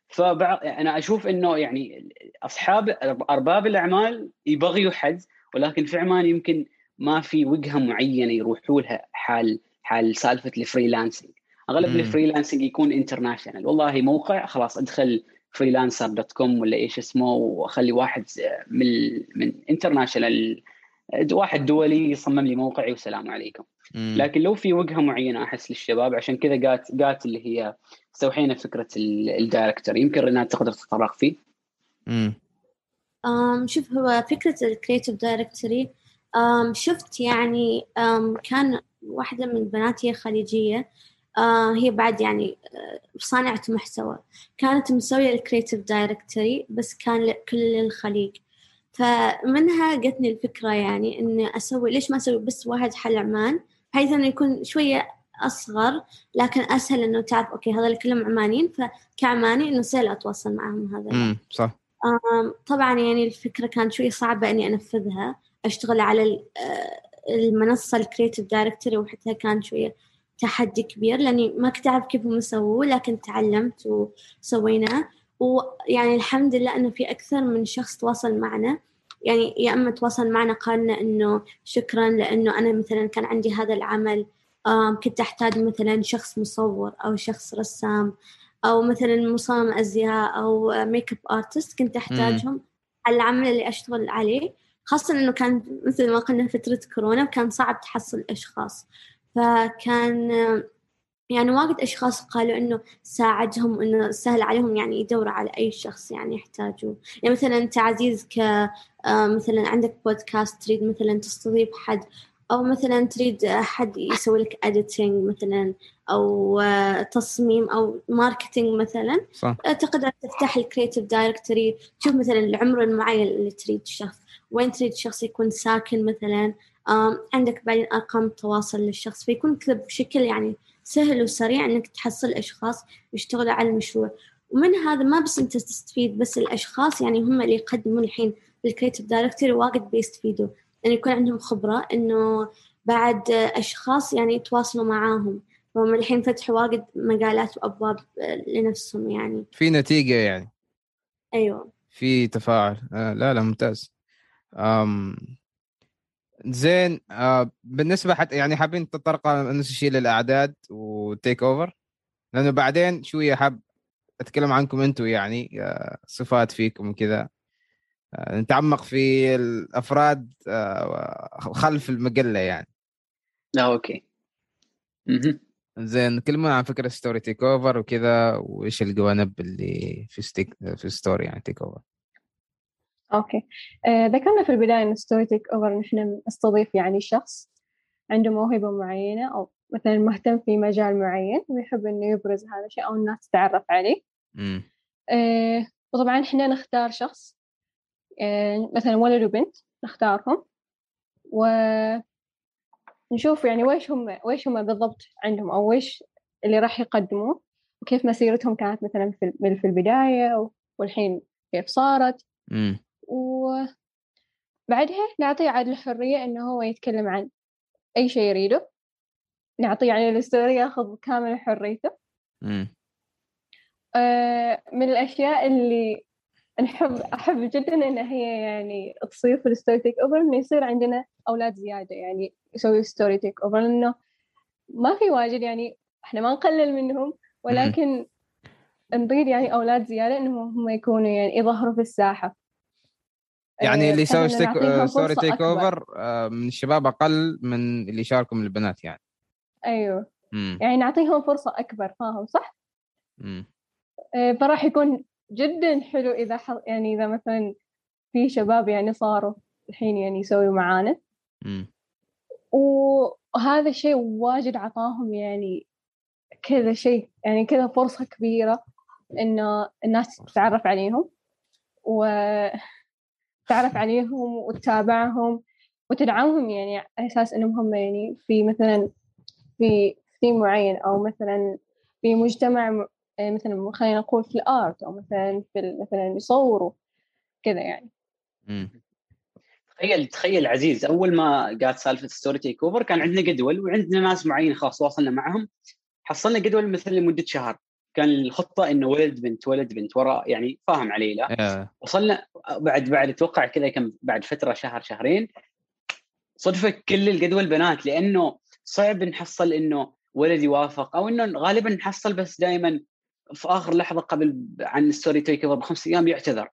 فبعض أنا أشوف إنه يعني أصحاب أرباب الأعمال يبغيوا حد ولكن في عمان يمكن ما في وجهة معينة يروحوا لها حال حال سالفة ال freelancing أغلب ال freelancing يكون international والله موقع خلاص أدخل freelancer dot com ولا إيش اسمه وأخلي واحد من من international واحد دولي يصمم لي موقعي والسلام عليكم. مم. لكن لو في وجهة معينة أحس للشباب عشان كذا جات جات اللي هي استوحينا فكرة ال directory. يمكن ريناد تقدر تتطرق فيه. امم شوف هو فكرة ال creative directory شفت يعني um, كان واحدة من بناتي خليجية uh, هي بعد يعني uh, صانعة محتوى. كانت مسوية ال creative directory بس كان لكل الخليج فمنها جتني الفكرة يعني إني أسوي ليش ما أسوي بس واحد حال عمان؟ بحيث إنه يكون شوية أصغر لكن أسهل إنه تعرف okay هذول كلهم عمانيين فكعماني إنه سهل أتواصل معهم هذا. امم صح. طبعا يعني الفكرة كانت شوية صعبة إني أنفذها. أشتغل على آه، المنصة ال creative directory وحتى كان شوية تحدي كبير لأني ما كنت أعرف كيف هم يسووه لكن تعلمت وسويناه. ويعني الحمد لله إنه في أكثر من شخص تواصل معنا. يعني يا أما تواصل معنا قالنا إنه شكرا لأنه أنا مثلا كان عندي هذا العمل كنت أحتاج مثلا شخص مصور أو شخص رسام أو مثلا مصمم أزياء أو makeup artist كنت أحتاجهم على العمل اللي أشتغل عليه. خاصة إنه كان مثل ما قلنا فترة كورونا وكان صعب تحصل أشخاص. فكان يعني واجد أشخاص قالوا إنه ساعدهم إنه سهل عليهم يعني يدوروا على أي شخص يعني يحتاجوه يعني مثلا أنت عزيز ك آه، مثلا عندك بودكاست تريد مثلا تستضيف حد أو مثلا تريد حد يسوي لك editing مثلا أو آه، تصميم أو marketing مثلا صح. آه، تقدر تفتح ال creative directory تشوف مثلا العمر المعين اللي تريد الشخص وين تريد الشخص يكون ساكن مثلا عندك بعدين أرقام تواصل للشخص فيكون كذا بشكل يعني سهل وسريع إنك تحصل أشخاص يشتغلوا على المشروع. ومن هذا ما بس أنت تستفيد بس الأشخاص يعني هم اللي يقدمون الحين ال creative directory واجد بيستفيدوا. يعني يكون عندهم خبرة إنه بعد أشخاص يعني يتواصلوا معاهم. فهم الحين فتحوا واجد مجالات وأبواب لنفسهم يعني. في نتيجة يعني؟ أيوة. في تفاعل؟ آه لا لا ممتاز. أم زين آه بالنسبة حتى يعني حابين تطرقوا نفس الشيء للأعداد و takeover؟ لأنه بعدين شوية حاب أتكلم عنكم أنتم يعني آه صفات فيكم وكذا. آه نتعمق في الأفراد آه خلف المجله يعني. لا أوكي. زين كلمة عن فكرة story takeover وكذا وإيش الجوانب اللي في ستيك في story يعني takeover. okay. آه ذكرنا في البداية إن story takeover نحن نستضيف يعني شخص عنده موهبة معينة أو مثلا مهتم في مجال معين ويحب إنه يبرز هذا الشيء أو الناس تتعرف عليه. آه وطبعا إحنا نختار شخص آه مثلا ولد وبنت نختارهم. ونشوف يعني ويش هم ويش هم بالضبط عندهم أو ويش اللي راح يقدموه وكيف مسيرتهم كانت مثلا في في البداية والحين كيف صارت. وبعدها نعطيه عاد الحرية إنه هو يتكلم عن أي شيء يريده. نعطيه يعني ال story ياخذ كامل حريته. آه من الأشياء اللي نحب أحب جدا إن هي يعني تصير في ال story takeover إنه يصير عندنا أولاد زيادة يعني يسوي story takeover لأنه ما في واجد يعني إحنا ما نقلل منهم ولكن نريد يعني أولاد زيادة إنهم هم يكونوا يعني يظهروا في الساحة. يعني آه، اللي يسوي نعطيهم ستوري تيك. اوفر من الشباب أقل من اللي يشاركوا من البنات يعني. أيوه. امم يعني نعطيهم فرصة أكبر فاهم صح؟ آه، فراح يكون جدا حلو إذا ح... يعني إذا مثلا في شباب يعني صاروا الحين يعني يسويوا معانا. وهذا الشيء واجد عطاهم يعني كذا شيء يعني كذا فرصة كبيرة إنه الناس تتعرف عليهم. وتعرف عليهم وتتابعهم وتدعمهم يعني على أساس إنهم هم يعني في مثلا في ثيم معين أو مثلا في مجتمع آه، مثلا خلينا نقول في ال art أو مثلا في مثلا يصوروا كذا يعني. تخيل تخيل عزيز أول ما قالت سالفة story takeover كان عندنا جدول وعندنا ناس معين خلاص تواصلنا معهم. حصلنا جدول مثلا لمدة شهر. كان الخطة إنه ولد بنت ولد بنت وراء يعني فاهم علي لا؟ آه، وصلنا بعد بعد أتوقع كذا كم بعد فترة شهر شهرين صدفة كل الجدول بنات لأنه صعب نحصل إنه ولد يوافق أو إنه غالبا نحصل بس دائما في آخر لحظة قبل عن ال story takeover بخمس أيام يعتذر.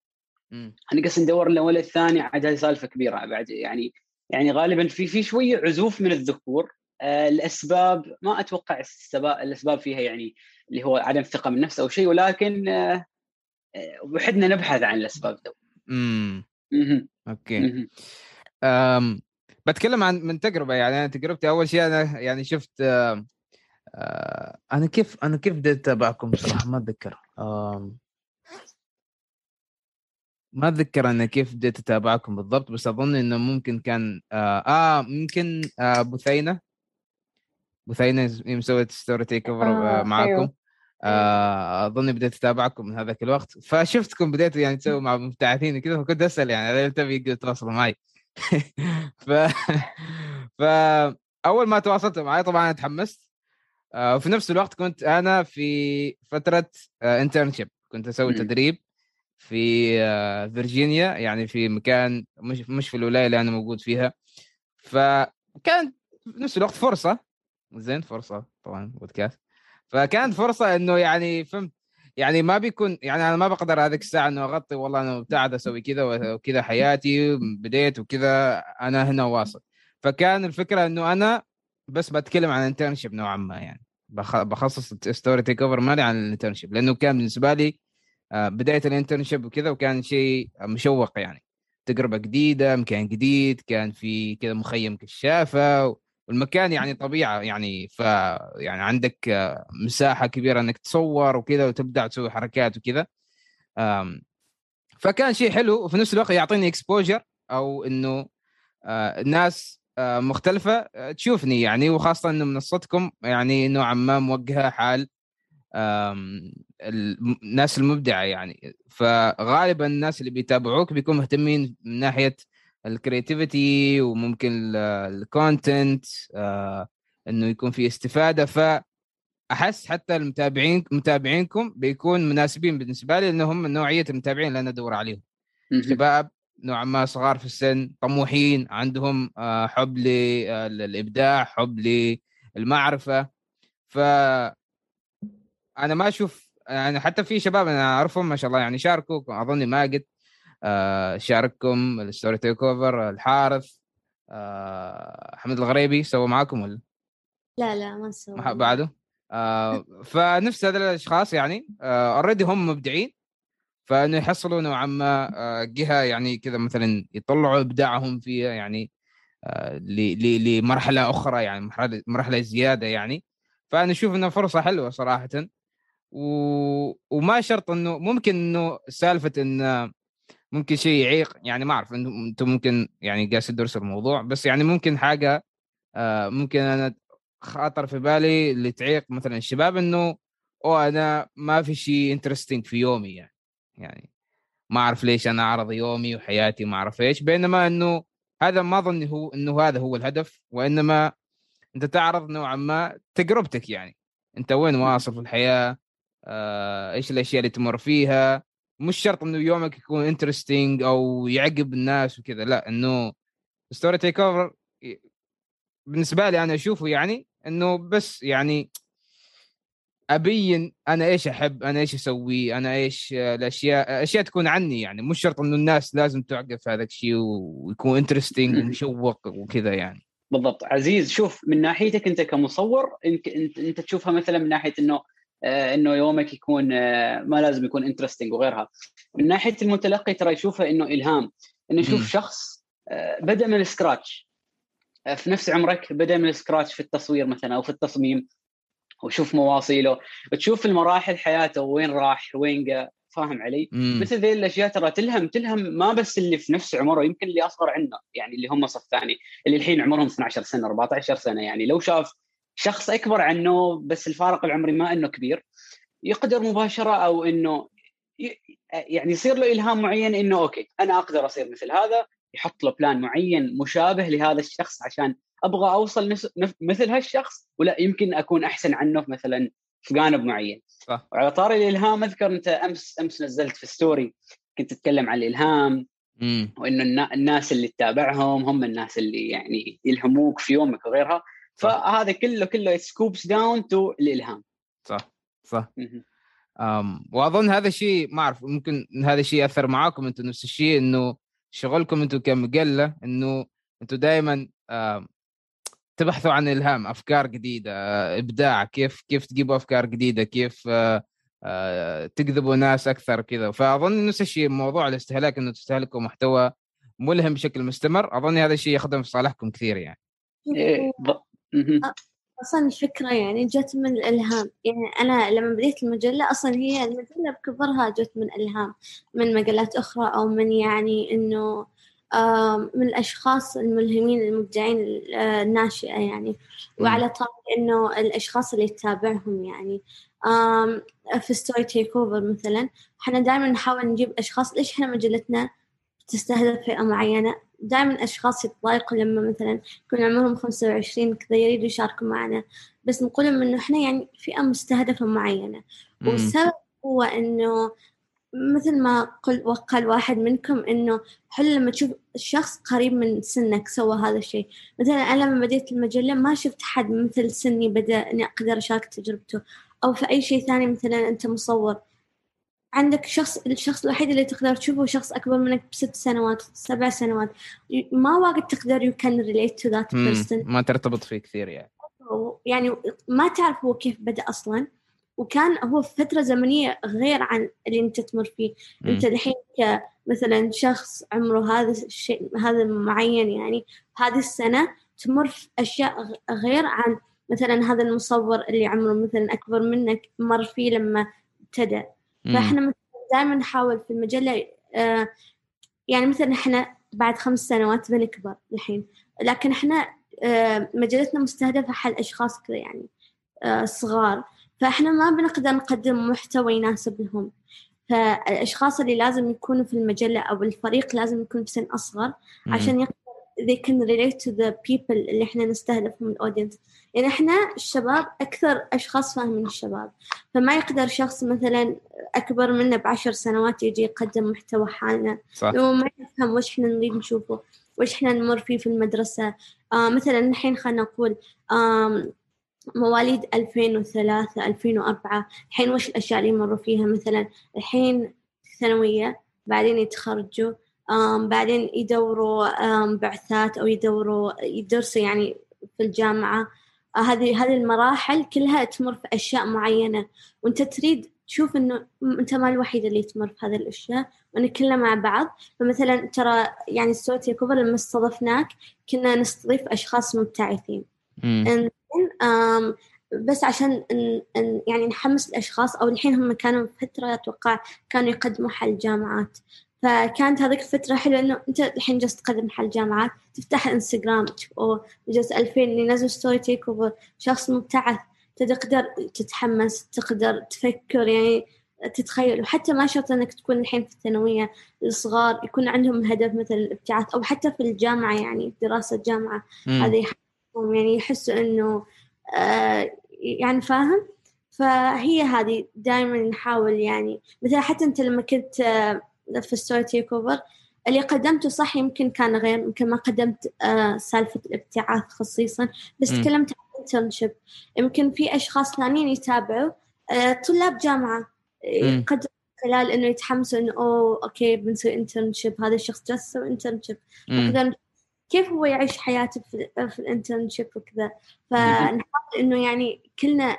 مم. نقص ندور له ولد ثاني عاد هذه سالفة كبيرة بعد يعني يعني غالبا في في شوية عزوف من الذكور. آه الأسباب ما أتوقع السبا- الأسباب فيها يعني اللي هو عدم الثقه من النفس أو شيء ولكن آه آه، وحدنا نبحث عن الأسباب ذو امم. أوكي. أم بتكلم عن من تجربة يعني أنا تجربتي أول شيء أنا يعني شفت آه، أنا كيف أنا كيف بديت أتابعكم بصراحه ما أتذكر ما أتذكر أنا كيف بديت أتابعكم بالضبط بس أظن إنه ممكن كان آه, آه ممكن آه بثينه بثينه يوم سويت story takeover آه معاكم أيوه. آه أظن بديت أتابعكم من هذاك الوقت. فشفتكم بديتوا يعني تسووا مع مبتعثين وكذا فكنت أسأل يعني هل تبي يتواصلوا معي؟ ف ف أول ما تواصلت معي طبعا تحمست. آه وفي نفس الوقت كنت أنا في فترة internship كنت أسوي. تدريب في آه، فيرجينيا يعني في مكان مش مش في الولاية اللي أنا موجود فيها. فكان في نفس الوقت فرصة. زين فرصة طبعا بودكاست فكانت فرصة إنه يعني فهمت يعني ما بيكون يعني أنا ما بقدر هذيك الساعة إنه أغطي والله أنا مبتعث أسوي كذا وكذا حياتي بديت وكذا أنا هنا واصل. فكان الفكرة إنه أنا بس بتكلم عن internship نوعا ما يعني. بخ- بخصص story takeover مالي عن ال internship لأنه كان بالنسبة لي آه، بداية ال internship وكذا وكان شيء مشوق يعني. تجربة جديدة مكان جديد كان في كذا مخيم كشافة والمكان يعني طبيعة يعني ف يعني عندك مساحة كبيرة إنك تصور وكذا وتبدع تسوي حركات وكذا. فكان شيء حلو وفي نفس الوقت يعطيني اكسبوجر أو إنه آه، الناس آه، مختلفة آه، تشوفني يعني وخاصة إنه منصتكم يعني نوعا ما موجهة حال الناس المبدعة يعني. فغالبا الناس اللي بيتابعوك بيكونوا مهتمين من ناحية ال creativity وممكن ال content إنه يكون في استفادة. فاحس حتى المتابعين متابعينكم بيكون مناسبين بالنسبة لي لانهم من نوعية المتابعين اللي أنا أدور عليهم. شباب نوعا ما صغار في السن طموحين عندهم آه، حب للإبداع حب للمعرفة. ف أنا ما أشوف يعني حتى في شباب أنا أعرفهم ما شاء الله يعني شاركوا اظني ماجد. آه، شارككم ال story takeover الحارث آه، حمد الغريبي سوى معاكم ولا؟ لا لا ما ما- بعده؟ آه، فنفس هذول الأشخاص يعني already هم مبدعين فإنه يحصلوا نوعا ما آه، جهة يعني كذا مثلا يطلعوا إبداعهم فيها يعني آه، لمرحلة أخرى يعني مرحلة مرحلة زيادة يعني. فأنا أشوف إنها فرصة حلوة صراحة. و... وما شرط إنه ممكن إنه سالفة إن ممكن شيء يعيق يعني ما أعرف أنتم ممكن يعني قاعد تدرسوا الموضوع بس يعني ممكن حاجة آه، ممكن أنا خاطر في بالي اللي تعيق مثلا الشباب إنه أو أنا ما في شيء انترستنج في يومي يعني. يعني ما أعرف ليش أنا أعرض يومي وحياتي ما أعرف إيش بينما إنه هذا ما أظن هو إنه هذا هو الهدف وإنما أنت تعرض نوعا ما تجربتك يعني. أنت وين واصل في الحياة؟ آه، إيش الأشياء اللي تمر فيها؟ مش شرط إنه يومك يكون interesting أو يعجب الناس وكذا لا إنه story takeover بالنسبة لي أنا أشوفه يعني إنه بس يعني أبين أنا إيش أحب أنا إيش أسوي أنا إيش الأشياء أشياء تكون عني يعني مش شرط إنه الناس لازم تعجب هذا الشيء ويكون interesting ومشوق وكذا يعني. بالضبط. عزيز شوف من ناحيتك أنت كمصور أنت أنت تشوفها مثلا من ناحية إنه إنه يومك يكون آه ما لازم يكون interesting وغيرها. من ناحية المتلقي ترى يشوفها إنه إلهام. إنه يشوف شخص آه بدأ من ال scratch آه، في نفس عمرك بدأ من ال scratch في التصوير مثلا أو في التصميم وشوف مواصيله. تشوف المراحل حياته وين راح وين فاهم علي؟ مم. مثل ذي الأشياء ترى تلهم تلهم ما بس اللي في نفس عمره يمكن اللي أصغر عنه يعني اللي هم صف ثاني اللي الحين عمرهم 12 سنة 14 سنة يعني لو شاف شخص أكبر عنه بس الفارق العمري ما إنه كبير يقدر مباشرة أو إنه يعني يصير له إلهام معين إنه okay أنا أقدر أصير مثل هذا يحط له plan معين مشابه لهذا الشخص عشان أبغى أوصل مثل هالشخص ولا يمكن أكون أحسن عنه مثلا في جانب معين صح. وعلى طاري الإلهام أذكر أنت أمس أمس نزلت في story كنت تتكلم عن الإلهام مم. وإنه الناس اللي تتابعهم هم الناس اللي يعني يلهموك في يومك وغيرها فهذا كله كله scopes down to الإلهام. صح صح. أم وأظن هذا الشيء ما أعرف ممكن هذا الشيء اثر معاكم أنتم نفس الشيء إنه شغلكم أنتم كمجلة إنه أنتم دائما تبحثوا عن إلهام أفكار جديدة إبداع كيف كيف تجيبوا أفكار جديدة كيف تجذبوا ناس أكثر كذا. فأظن نفس الشيء موضوع الاستهلاك إنه تستهلكوا محتوى ملهم بشكل مستمر أظن هذا الشيء يخدم في صالحكم كثير يعني. إيه، أصلا الفكرة يعني جت من الإلهام. يعني أنا لما بديت المجلة أصلا هي المجلة بكبرها جت من إلهام من مجلات أخرى أو من يعني إنه من الأشخاص الملهمين المبدعين الناشئة يعني. وعلى طاري إنه الأشخاص اللي تتابعهم يعني. في ستوري تيك أوفر مثلا إحنا دائما نحاول نجيب أشخاص. ليش إحنا مجلتنا تستهدف فئة معينة؟ دائما أشخاص يتضايقوا لما مثلا يكون عمرهم خمسة وعشرين كذا يريدوا يشاركوا معنا بس نقول لهم إنه إحنا يعني فئة مستهدفة معينة. والسبب هو إنه مثل ما قل وقال واحد منكم إنه حلو لما تشوف شخص قريب من سنك سوى هذا الشيء. مثلا أنا لما بديت المجلة ما شفت حد مثل سني بدأ إني أقدر أشارك تجربته. أو في أي شيء ثاني مثلا أنت مصور. عندك شخص الشخص الوحيد اللي تقدر تشوفه شخص أكبر منك بست سنوات سبع سنوات. ما واجد تقدر you can relate to that person ما ترتبط فيه كثير يعني. يعني ما تعرف هو كيف بدأ أصلا. وكان هو في فترة زمنية غير عن اللي أنت تمر فيه. م. أنت الحين كمثلا شخص عمره هذا الشيء هذا معين يعني هذه السنة تمر في أشياء غير عن مثلا هذا المصور اللي عمره مثلا أكبر منك مر فيه لما ابتدى فإحنا دائما نحاول في المجلة آه يعني مثلا إحنا بعد خمس سنوات بنكبر الحين لكن إحنا آه مجلتنا مستهدفة حل أشخاص كذا يعني آه صغار. فإحنا ما بنقدر نقدم محتوى يناسب لهم فالأشخاص اللي لازم يكونوا في المجلة أو الفريق لازم يكون بسن أصغر عشان يقدر they can relate to the people اللي إحنا نستهدفهم الأودينس يعني إحنا الشباب أكثر أشخاص فاهمين الشباب. فما يقدر شخص مثلا أكبر منا بعشر سنوات يجي يقدم محتوى حالنا. صح. هو ما يفهم وش إحنا نريد نشوفه وش إحنا نمر فيه في المدرسة. آه مثلا الحين خلينا نقول آه مواليد 2003 2004 الحين وش الأشياء اللي يمروا فيها؟ مثلا الحين ثانوية بعدين يتخرجوا. بعدين يدوروا بعثات أو يدوروا يدرسوا يعني في الجامعة. آه، هذه هذه المراحل كلها تمر في أشياء معينة. وأنت تريد تشوف إنه أنت ما الوحيد اللي تمر في هذه الأشياء وإن كلنا مع بعض. فمثلا ترى يعني الصوت كوفر لما استضفناك كنا نستضيف أشخاص مبتعثين. بس عشان يعني نحمس الأشخاص أو الحين هم كانوا فترة أتوقع كانوا يقدموا حل جامعات. فكانت هذيك الفترة حلوة إنه أنت الحين جالس تقدم حل جامعات تفتح إنستغرام تشوف أوه جالس ألفين اللي نزل ستوري تيك أوفر شخص مبتعث. تقدر تتحمس تقدر تفكر يعني تتخيل. وحتى ما شرط إنك تكون الحين في الثانوية الصغار يكون عندهم هدف مثل الابتعاث أو حتى في الجامعة يعني دراسة جامعة. هذه يعني يحسوا إنه آه يعني فاهم؟ فهي هذه دائما نحاول يعني مثلا حتى أنت لما كنت آه، في story takeover اللي قدمته صح يمكن كان غير يمكن ما قدمت آه، سالفة الابتعاث خصيصا بس مم. تكلمت عن internship يمكن في أشخاص ثانيين يتابعوا آه، طلاب جامعة مم. يقدروا خلال إنه يتحمسوا إنه أوه okay بنسوي internship هذا الشخص جالس يسوي internship كيف هو يعيش حياته في, في ال internship وكذا؟ فنحاول إنه يعني كلنا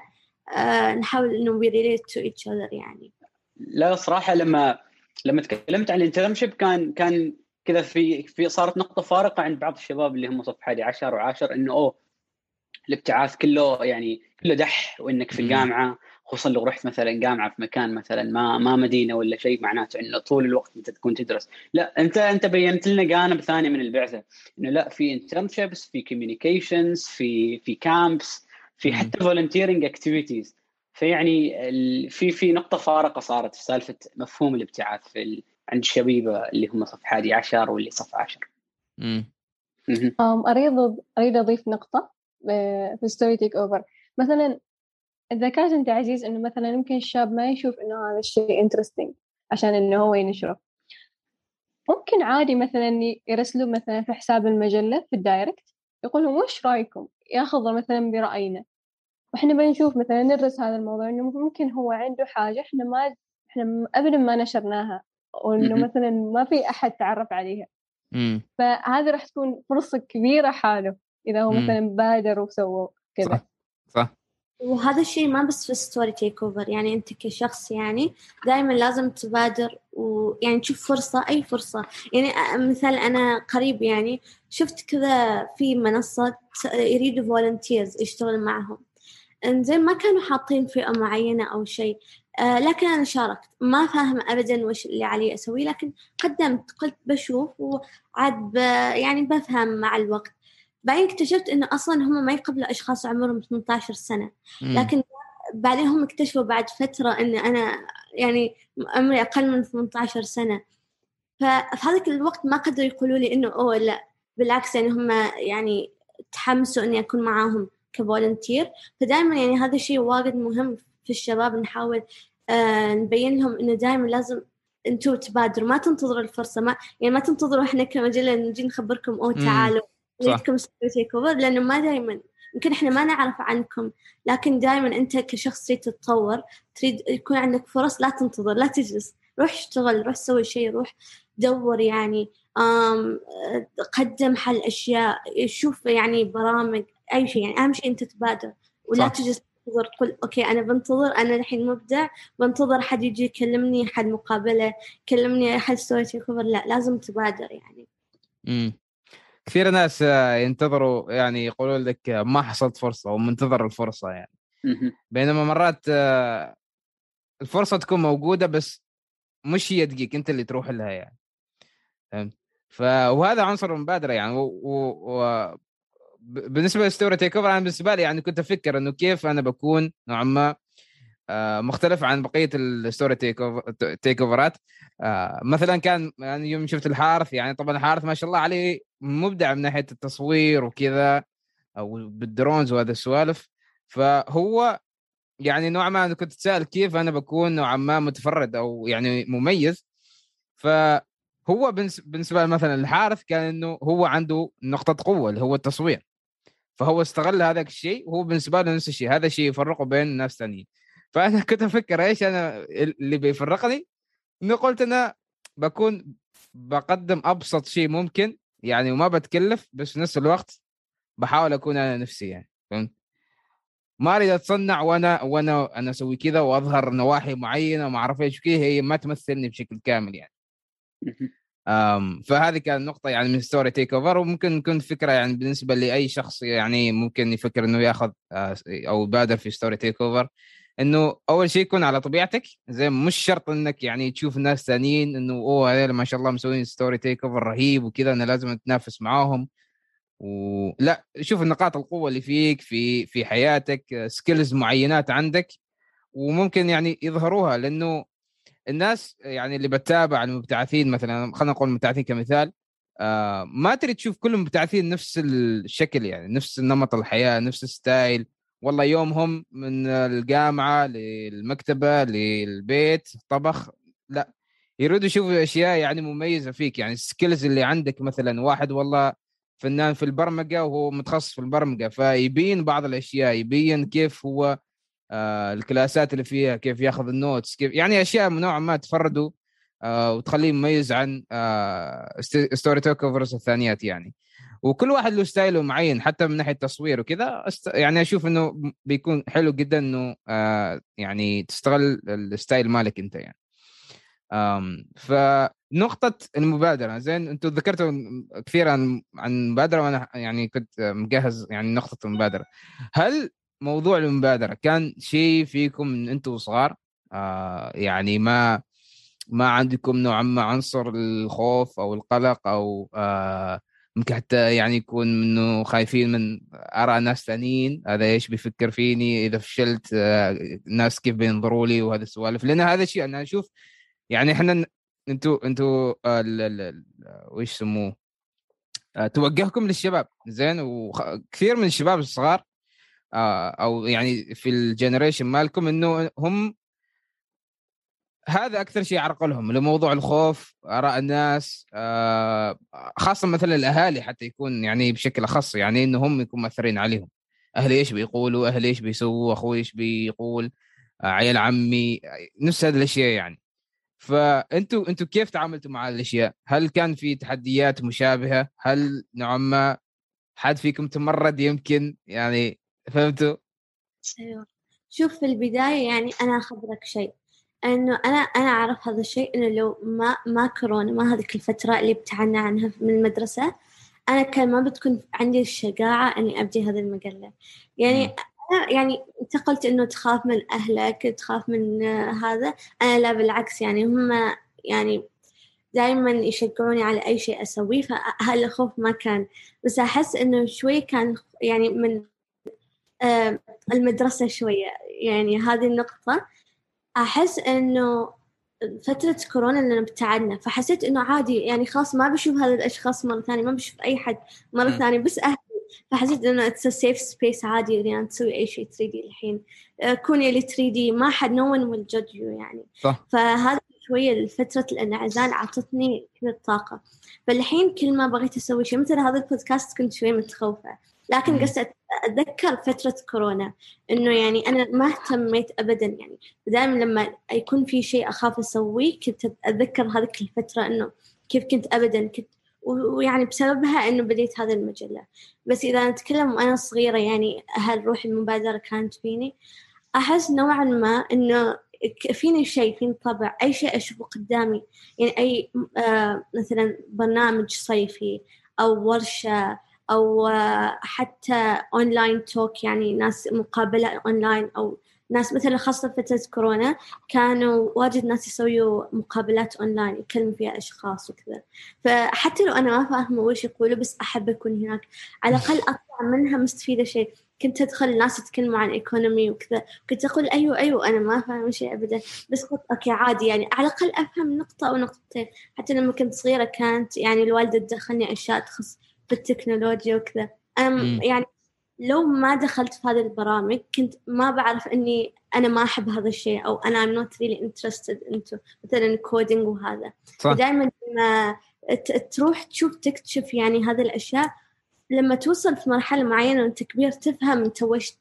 آه، نحاول إنه we relate to each other يعني. لا صراحة لما لما تكلمت عن ال internship كان كان كذا في في صارت نقطة فارقة عند بعض الشباب اللي هم صف 11 و10 إنه أوه الابتعاث كله يعني كله دح وإنك في. الجامعة خصوصا لو رحت مثلا جامعة في مكان مثلا ما ما مدينة ولا شيء معناته إنه طول الوقت أنت تكون تدرس لا أنت أنت بينت لنا جانب ثاني من البعثة إنه لا في internships في communications في في camps في. حتى volunteering activities فيعني ال- في في نقطة فارقة صارت في سالفة مفهوم الابتعاث في ال... عند الشبيبة اللي هم صف 11 واللي صف 10 مم. مهم. أم أريد أريد أضيف نقطة آه، في story takeover مثلا إذا كانت أنت عزيز إنه مثلا يمكن الشاب ما يشوف إنه هذا الشيء interesting عشان إنه هو ينشره. ممكن عادي مثلا يرسلوا مثلا في حساب المجلة في الدايركت يقولوا وش رأيكم؟ ياخذ مثلا برأينا. وإحنا بنشوف مثلا ندرس هذا الموضوع إنه ممكن هو عنده حاجة إحنا ما إحنا أبدا ما نشرناها وإنه مهم. مثلا ما في أحد تعرف عليها. فهذه راح تكون فرصة كبيرة حاله إذا هو. مثلا بادر وسوى كذا صح صح وهذا الشيء ما بس في story takeover يعني أنت كشخص يعني دائما لازم تبادر ويعني تشوف فرصة أي فرصة يعني مثال أنا قريب يعني شفت كذا في منصة يريدوا volunteers يشتغل معهم إنزين ما كانوا حاطين فئة معينة أو شيء. آه لكن أنا شاركت. ما فاهمة ابدا وش اللي علي أسويه لكن قدمت. قلت بشوف وعاد ب يعني بفهم مع الوقت. بعدين اكتشفت إنه أصلا هم ما يقبلوا أشخاص عمرهم 18 سنة. لكن بعدين هم اكتشفوا بعد فترة إن أنا يعني عمري أقل من 18 سنة. ففي هذاك الوقت ما قدروا يقولوا لي إنه أوه لا. بالعكس يعني هم يعني تحمسوا إني أكون معاهم. كفولنتير فدائما يعني هذا الشيء واجد مهم في الشباب نحاول آه نبين لهم إنه دائما لازم أنتوا تبادروا ما تنتظروا الفرصة ما يعني ما تنتظروا إحنا كمجلة نجي نخبركم مم. تعالوا. نريدكم takeover لأنه ما دائما يمكن إحنا ما نعرف عنكم لكن دائما أنت كشخص تريد تتطور تريد يكون عندك فرص لا تنتظر لا تجلس روح اشتغل روح سوي شيء روح دور يعني قدم حل اشياء شوف يعني برامج أي شيء يعني أهم شيء أنت تبادر ولا صح. تجلس تنتظر تقول okay أنا بنتظر أنا الحين مبدع بنتظر حد يجي يكلمني حد مقابلة يكلمني حد takeover لا لازم تبادر يعني مم. كثير ناس آه، ينتظروا يعني يقولون لك ما حصلت فرصة ومنتظر الفرصة يعني. بينما مرات آه، الفرصة تكون موجودة بس مش هي تجيك أنت اللي تروح لها يعني فهمت ف وهذا عنصر المبادره يعني و... و... و... بالنسبة ل story takeover أنا بالنسبة لي يعني كنت أفكر إنه كيف أنا بكون نوعا ما آه، مختلف عن بقية ال story takeover تيك أوفرات. آه، مثلا كان يعني يوم شفت الحارث يعني طبعا الحارث ما شاء الله عليه مبدع من ناحية التصوير وكذا أو بالدرونز وهذا السوالف. فهو يعني نوعا ما أنا كنت أتساءل كيف أنا بكون نوعا ما متفرد أو يعني مميز. فهو بالنس- بالنسبة مثلا الحارث كان إنه هو عنده نقطة قوة اللي هو التصوير. فهو استغل هذاك الشيء وهو بالنسبة له نفس الشيء هذا الشيء يفرقه بين ناس ثانيين فأنا كنت أفكر إيش أنا اللي بيفرقني؟ انه قلت أنا بكون بقدم أبسط شيء ممكن يعني وما بتكلف بس في نفس الوقت بحاول أكون أنا نفسي يعني فهمت؟ ما أريد أتصنع وأنا وأنا أنا أسوي كذا وأظهر نواحي معينة وما أعرف إيش كذا هي ما تمثلني بشكل كامل يعني. فهذه كانت نقطة يعني من story takeover وممكن تكون فكرة يعني بالنسبة لأي شخص يعني ممكن يفكر إنه ياخذ آه، أو يبادر في story takeover إنه أول شيء يكون على طبيعتك زي مش شرط إنك يعني تشوف ناس ثانيين إنه أوه هذول ما شاء الله مسوين story takeover رهيب وكذا أنا لازم اتنافس معاهم. ولا شوف نقاط القوة اللي فيك في في حياتك skills معينات عندك وممكن يعني يظهروها لأنه الناس يعني اللي بتتابع المبتعثين مثلا خلينا نقول المبتعثين كمثال آه ما تريد تشوف كل المبتعثين نفس الشكل يعني نفس نمط الحياة نفس ال style. والله يومهم من الجامعة للمكتبة للبيت طبخ لا. يريدوا يشوفوا أشياء يعني مميزة فيك يعني ال skills اللي عندك مثلا واحد والله فنان في البرمجة وهو متخصص في البرمجة فيبين بعض الأشياء يبين كيف هو آه ال classات اللي فيها كيف ياخذ ال notes كيف يعني أشياء نوعا ما تفرده آه وتخليه مميز عن آه story talk offers الثانيات يعني. وكل واحد له styleه معين حتى من ناحية تصوير وكذا يعني أشوف إنه بيكون حلو جدا إنه يعني تستغل ال style مالك أنت يعني. فنقطة المبادرة زين أنتم ذكرتوا كثير عن عن المبادرة وأنا يعني كنت مجهز يعني نقطة المبادرة. هل موضوع المبادرة كان شيء فيكم من أنتم صغار؟ آه يعني ما ما عندكم نوعا ما عنصر الخوف أو القلق أو آه ممكن حتى يعني يكون إنه خايفين من آراء ناس ثانيين هذا إيش بيفكر فيني؟ إذا فشلت آه، كيف بينظروا لي؟ وهذا السوالف. لأن هذا الشيء أنا أشوف يعني إحنا أنتوا أنتوا آه، وش يسموه؟ آه، توجهكم للشباب زين؟ وكثير من الشباب الصغار أو يعني في الجنريشن مالكم إنه هم هذا أكثر شيء يعرقلهم لموضوع الخوف آراء الناس آه، خاصة مثلا الأهالي حتى يكون يعني بشكل أخص يعني إنه هم يكون مؤثرين عليهم. أهلي إيش بيقولوا؟ أهلي إيش بيسووا؟ أخوي إيش بيقول؟ آه، عيال عمي نفس هذه الأشياء يعني. فأنتوا أنتوا كيف تعاملتوا مع الأشياء؟ هل كان في تحديات مشابهة؟ هل نوعا ما حد فيكم تمرد يمكن؟ يعني فهمتوا؟ أيوه. شوف في البداية يعني أنا أخبرك شيء إنه أنا أنا أعرف هذا الشيء إنه لو ما ما كورونا ما هذيك الفترة اللي ابتعدنا عنها من المدرسة أنا كان ما بتكون عندي الشجاعة إني أبدي هذه المجلة. يعني أنا يعني انت قلت إنه تخاف من أهلك تخاف من هذا أنا لا بالعكس يعني هم يعني دائما يشجعوني على أي شيء أسويه فهالخوف ما كان. بس أحس إنه شوي كان يعني من المدرسة شوية. يعني هذه النقطة. أحس إنه فترة كورونا لأن ابتعدنا فحسيت إنه عادي يعني خلاص ما بشوف هذا الأشخاص مرة ثانية ما بشوف أي حد مرة ثانية بس أهلي. فحسيت إنه it's safe space عادي يعني تسوي أي شيء 3 دي الحين. آه، كوني اللي 3 دي ما حد no one will judge you يعني. صح. فهذا شوية فترة الانعزال عطتني كذا طاقة. فالحين كل ما بغيت أسوي شيء مثل هذا البودكاست كنت شوي متخوفة. لكن قصة أتذكر فترة كورونا إنه يعني أنا ما اهتميت ابدا. يعني دائما لما يكون في شيء أخاف أسويه كنت أتذكر هذيك الفترة إنه كيف كنت ابدا. كنت ويعني بسببها إنه بديت هذه المجلة. بس إذا نتكلم وأنا صغيرة يعني هل روح المبادرة كانت فيني؟ أحس نوعا ما إنه فيني شيء فيني طبع أي شيء أشوفه قدامي. يعني أي آه مثلا برنامج صيفي أو ورشة أو حتى online talk يعني ناس مقابلة اونلاين أو ناس مثلا خاصة فترة كورونا كانوا واجد ناس يسويوا مقابلات اونلاين يكلموا فيها أشخاص وكذا. فحتى لو أنا ما فاهمة وش يقولوا بس أحب أكون هناك. على الأقل أطلع منها مستفيدة شيء. كنت أدخل الناس يتكلموا عن economy وكذا. كنت أقول أيوه أيوه أنا ما فاهم شيء ابدا. بس قلت okay عادي يعني. على الأقل أفهم نقطة أو نقطتين حتى لما كنت صغيرة كانت يعني الوالدة تدخلني أشياء تخص بالتكنولوجيا وكذا. أنا يعني لو ما دخلت في هذه البرامج كنت ما بعرف إني أنا ما أحب هذا الشيء أو أنا I'm not really interested into مثلا كودينج وهذا. صح. دائما لما تروح تشوف تكتشف يعني هذه الأشياء لما توصل في مرحلة معينة وأنت كبير تفهم أنت وش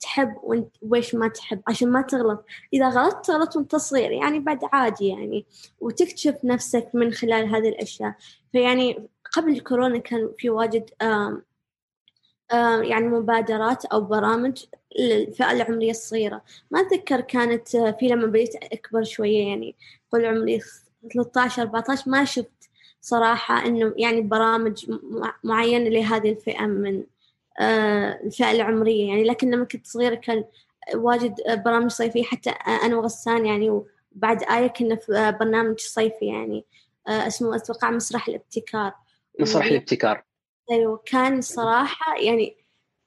تحب وش ما تحب عشان ما تغلط. إذا غلطت تغلط وانت صغير يعني بعد عادي يعني. وتكتشف نفسك من خلال هذه الأشياء. فيعني قبل كورونا كان في واجد يعني مبادرات أو برامج للفئة العمرية الصغيرة. ما أتذكر كانت في لما بديت أكبر شوية يعني قول عمري 13 14 ما شفت صراحة إنه يعني برامج معينة لهذه الفئة من آه، الفئة العمرية. يعني لكن لما كنت صغيرة كان واجد برامج صيفية. حتى أنا وغسان يعني وبعد آية كنا في برنامج صيفي يعني آه، اسمه أتوقع مسرح الابتكار. مسرح الابتكار. أيوة كان صراحة يعني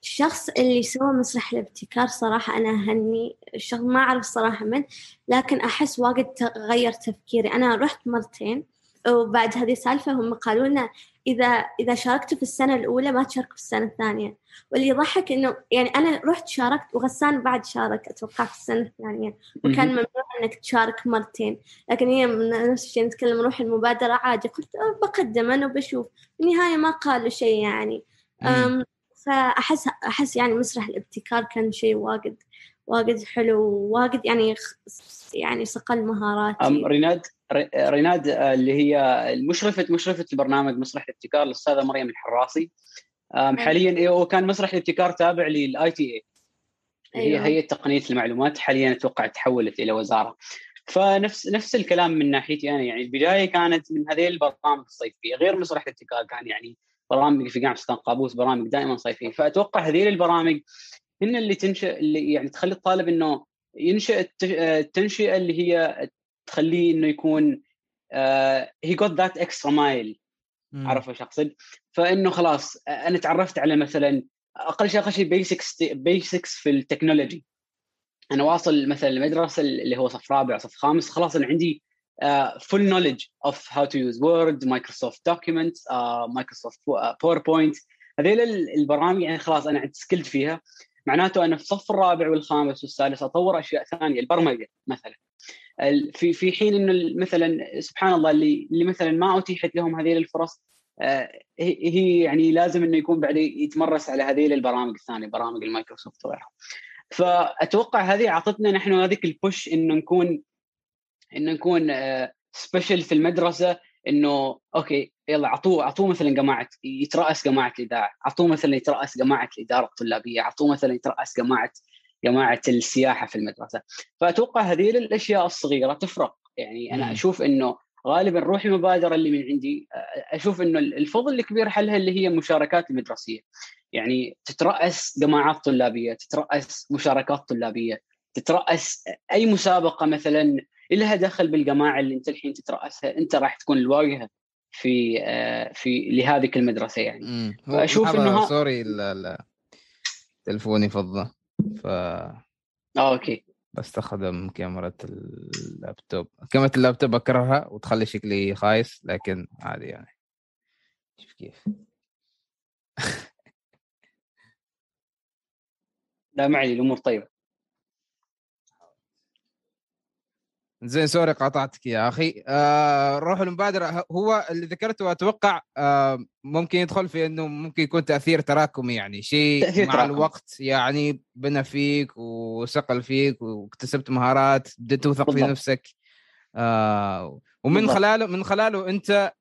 الشخص اللي سوى مسرح الابتكار صراحة أنا أهني الشخص ما أعرف صراحة من لكن أحس واجد تغير تفكيري. أنا رحت مرتين وبعد هذه السالفة هم قالوا لنا إذا إذا شاركت في السنة الأولى ما تشارك في السنة الثانية. واللي يضحك إنه يعني أنا رحت شاركت وغسان بعد شارك أتوقع في السنة الثانية. وكان ممنوع إنك تشارك مرتين. لكن هي نفس الشيء نتكلم روح المبادرة عادي. قلت بقدم أنا وبشوف. في النهاية ما قالوا شيء يعني. فأحس أحس يعني مسرح الابتكار كان شيء واجد واجد حلو واجد يعني يعني صقل مهاراتي. أم ريناد؟ ريناد آه، اللي هي مشرفه مشرفة البرنامج مسرح الابتكار الاستاذه مريم الحراسي. حاليا إيه، هو كان مسرح الابتكار تابع لل ITA هي أيوة. هيئه تقنية المعلومات حاليا أتوقع تحولت إلى وزارة. فنفس نفس الكلام من ناحيتي أنا يعني البداية كانت من هذه البرامج الصيفية. غير مسرح الابتكار كان يعني برامج في جامعة سلطان قابوس برامج دائما صيفية. فأتوقع هذه البرامج هن اللي تنشئ اللي يعني تخلي الطالب إنه ينشئ التنشئة اللي هي تخليه إنه يكون he got that extra mile عارف إيش أقصد؟ فإنه خلاص أنا تعرفت على مثلا أقل شيء أقل شيء basics basics في ال technology. أنا واصل مثلا المدرسة اللي هو صف رابع صف خامس خلاص أنا عندي full knowledge of how to use Word Microsoft document Microsoft PowerPoint هذيل البرامج يعني خلاص أنا skilled فيها. معناته أنا في الصف الرابع والخامس والسادس أطور أشياء ثانية البرمجة مثلا. في في حين إنه مثلا سبحان الله اللي اللي مثلا ما أتيحت لهم هذه الفرص آه، هي يعني لازم إنه يكون بعد يتمرس على هذه البرامج الثانية برامج المايكروسوفت وغيرها. فأتوقع هذه أعطتنا نحن هذيك ال push إنه نكون إنه نكون سبيشل آه، في المدرسة إنه أوكي يلا اعطوه اعطوه مثلا جماعة يترأس جماعة الاذاعه، اعطوه مثلا يترأس جماعة الإدارة الطلابية، اعطوه مثلا يترأس جماعة جماعة السياحة في المدرسة، فأتوقع هذه الأشياء الصغيرة تفرق، يعني أنا أشوف إنه غالبا روح المبادره اللي من عندي أشوف إنه الفضل الكبير حلها اللي هي المشاركات المدرسية. يعني تترأس جماعات طلابية، تترأس مشاركات طلابية، تترأس أي مسابقة مثلا لها دخل بالجماعة اللي أنت الحين تترأسها. أنت راح تكون الواجهة في آه، في لهذه المدرسة يعني. فأشوف إنه sorry تلفوني فضى. ف آه okay. بستخدم كاميرا اللابتوب. كاميرا اللابتوب أكرهها وتخلي شكلي خايس لكن عادي يعني. شوف كيف. لا معي الأمور طيبة. زين سوري قاطعتك يا أخي. آه روح المبادره هو اللي ذكرته أتوقع آه ممكن يدخل في إنه ممكن يكون تأثير تراكمي يعني. شيء مع تراكم. الوقت يعني بنى فيك وسقل فيك واكتسبت مهارات بديت توثق في نفسك. آه ومن بالضبط. خلاله من خلاله أنت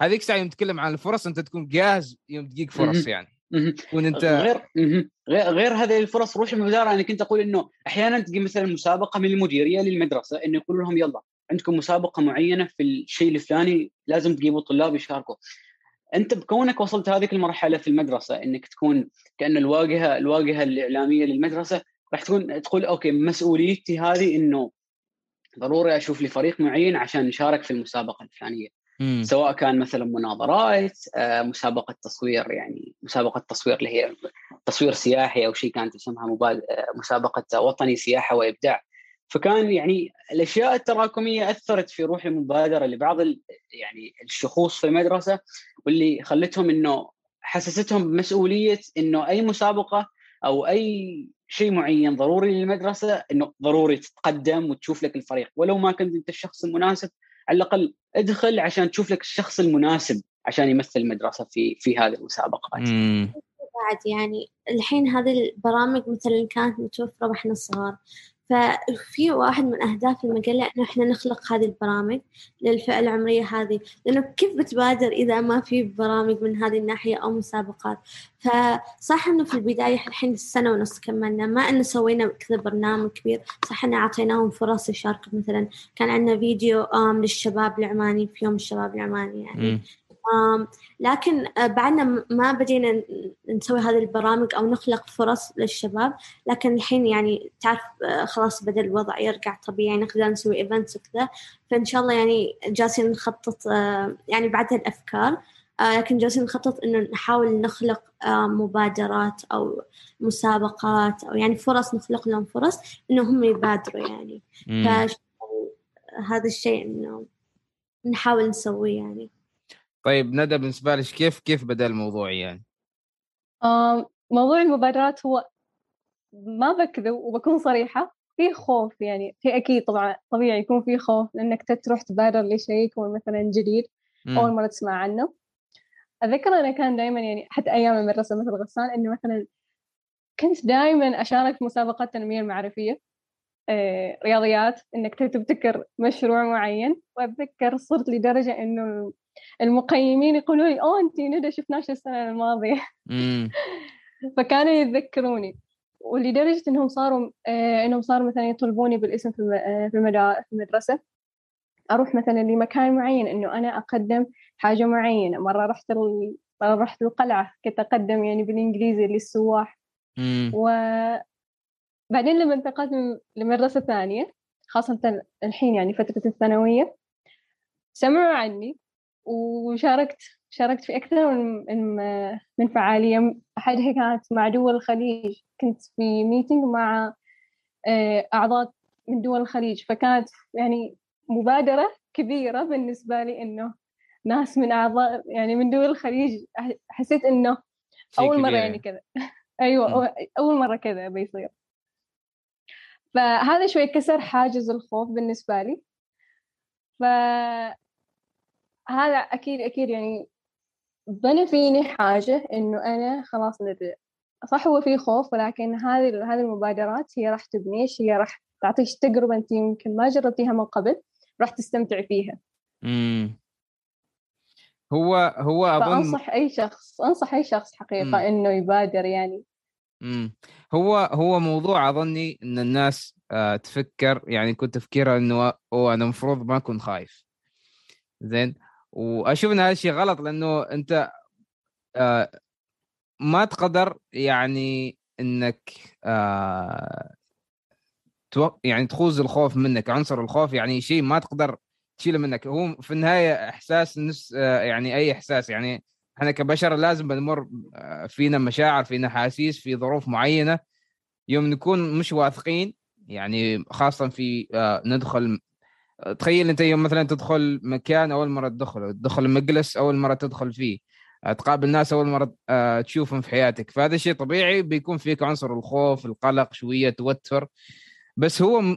هذيك الساعة يوم تتكلم عن الفرص أنت تكون جاهز يوم تجيك فرص يعني. تكون أنت غير غير غير هذه الفرص روح المداره أنا كنت أقول إنه أحيانا تجي مثلا مسابقة من المديرية للمدرسة إنه يقولوا لهم يلا عندكم مسابقة معينة في الشيء الفلاني لازم تجيبوا الطلاب يشاركوا. أنت بكونك وصلت هذه المرحلة في المدرسة إنك تكون كأن الواجهة الواجهة الإعلامية للمدرسة راح تكون تقول أوكي مسؤوليتي هذه إنه ضروري أشوف لي فريق معين عشان نشارك في المسابقة الفلانية. مم. سواء كان مثلا مناظرات آه، مسابقة تصوير يعني مسابقة تصوير اللي هي تصوير سياحي أو شيء كانت اسمها. آه، مسابقة وطني سياحة وإبداع فكان يعني الأشياء التراكمية أثرت في روح المبادرة لبعض. يعني الشخوص في المدرسة واللي خلتهم إنه حسستهم بمسؤولية إنه أي مسابقة أو أي شيء معين ضروري للمدرسة إنه ضروري تتقدم وتشوف لك الفريق ولو ما كنت أنت الشخص المناسب على الأقل ادخل عشان تشوف لك الشخص المناسب عشان يمثل المدرسة في في هذه المسابقات. بعد يعني الحين هذه البرامج مثلا كانت متوفرة وإحنا صغار ففي واحد من أهداف المجلة إنه إحنا نخلق هذه البرامج للفئة العمرية هذه لأنه كيف بتبادر إذا ما في برامج من هذه الناحية أو مسابقات؟ فصح إنه في البداية الحين السنة ونص كملنا ما إنه سوينا كذا برنامج كبير صح إنه أعطيناهم فرص يشاركوا مثلا كان عندنا فيديو للشباب العماني في يوم الشباب العماني يعني. لكن آه، بعدنا ما بدينا نسوي هذه البرامج أو نخلق فرص للشباب لكن الحين يعني تعرف آه، خلاص بدأ الوضع يرجع طبيعي نقدر نسوي ايفنتس وكذا فإن شاء الله يعني جالسين نخطط آه، يعني بعد الأفكار لكن جالسين نخطط إنه نحاول نخلق مبادرات أو مسابقات أو يعني فرص نخلق لهم فرص إنه هم يبادروا يعني. فهذا الشيء إنه نحاول نسويه يعني. طيب ندى بالنسبة لك كيف كيف بدأ الموضوع يعني؟ آم، موضوع المبادرات هو ما بكذب وبكون صريحة في خوف يعني في أكيد طبعا طبيعي يكون في خوف لأنك تروح تبادر لشيء يكون مثلا جديد أول مم. مرة تسمع عنه أتذكر أنا كان دائما يعني حتى أيام المدرسة مثل غسان إنه مثلا كنت دائما أشارك في مسابقات التنمية المعرفية آه، رياضيات إنك تبتكر مشروع معين وأتذكر صرت لدرجة إنه المقيمين يقولوا لي أوه أنت ندى شفناش السنة الماضية. مم. فكانوا يتذكروني ولدرجة إنهم صاروا آه إنهم صاروا مثلا يطلبوني بالاسم في آه، في المدرسة. أروح مثلا لمكان معين إنه أنا أقدم حاجة معينة. مرة رحت ال... مرة رحت القلعة كنت أقدم يعني بالإنجليزي للسواح. مم. وبعدين لما انتقلت لمدرسة ثانية خاصة الحين يعني فترة الثانوية سمعوا عني. وشاركت شاركت في أكثر من من- من فعالية. أحدها كانت مع دول الخليج. كنت في ميتينج مع آه، أعضاء من دول الخليج. فكانت يعني مبادرة كبيرة بالنسبة لي إنه ناس من أعضاء يعني من دول الخليج حسيت إنه أول مرة يعني كذا. أيوة أول مرة كذا بيصير. فهذا شوي كسر حاجز الخوف بالنسبة لي. فهذا أكيد أكيد يعني بنى فيني حاجة إنه أنا خلاص نبدأ صح هو في خوف ولكن هذه هذه المبادرات هي راح تبنيش هي راح تعطيك تجربة أنت يمكن ما جربتيها من قبل راح تستمتعي فيها مم. هو هو أظن فأنصح أي شخص أنصح أي شخص حقيقة مم. إنه يبادر يعني مم. هو هو موضوع أظني إن الناس آه تفكر يعني كنت تفكيرها إنه أنا المفروض ما أكون خايف زين وأشوف إن هذا الشيء غلط لأنه أنت آه ما تقدر يعني إنك آه يعني تخوز الخوف منك عنصر الخوف يعني شيء ما تقدر تشيله منك. هو في النهاية إحساس نفس آه، يعني أي إحساس يعني إحنا كبشر لازم بنمر آه، فينا مشاعر فينا احاسيس في ظروف معينة يوم نكون مش واثقين يعني خاصة في آه، ندخل تخيل انت يوم مثلا تدخل مكان أول مرة تدخله تدخل مجلس أول مرة تدخل فيه تقابل ناس أول مرة آه، تشوفهم في حياتك فهذا شيء طبيعي بيكون فيك عنصر الخوف القلق شوية توتر بس هو م-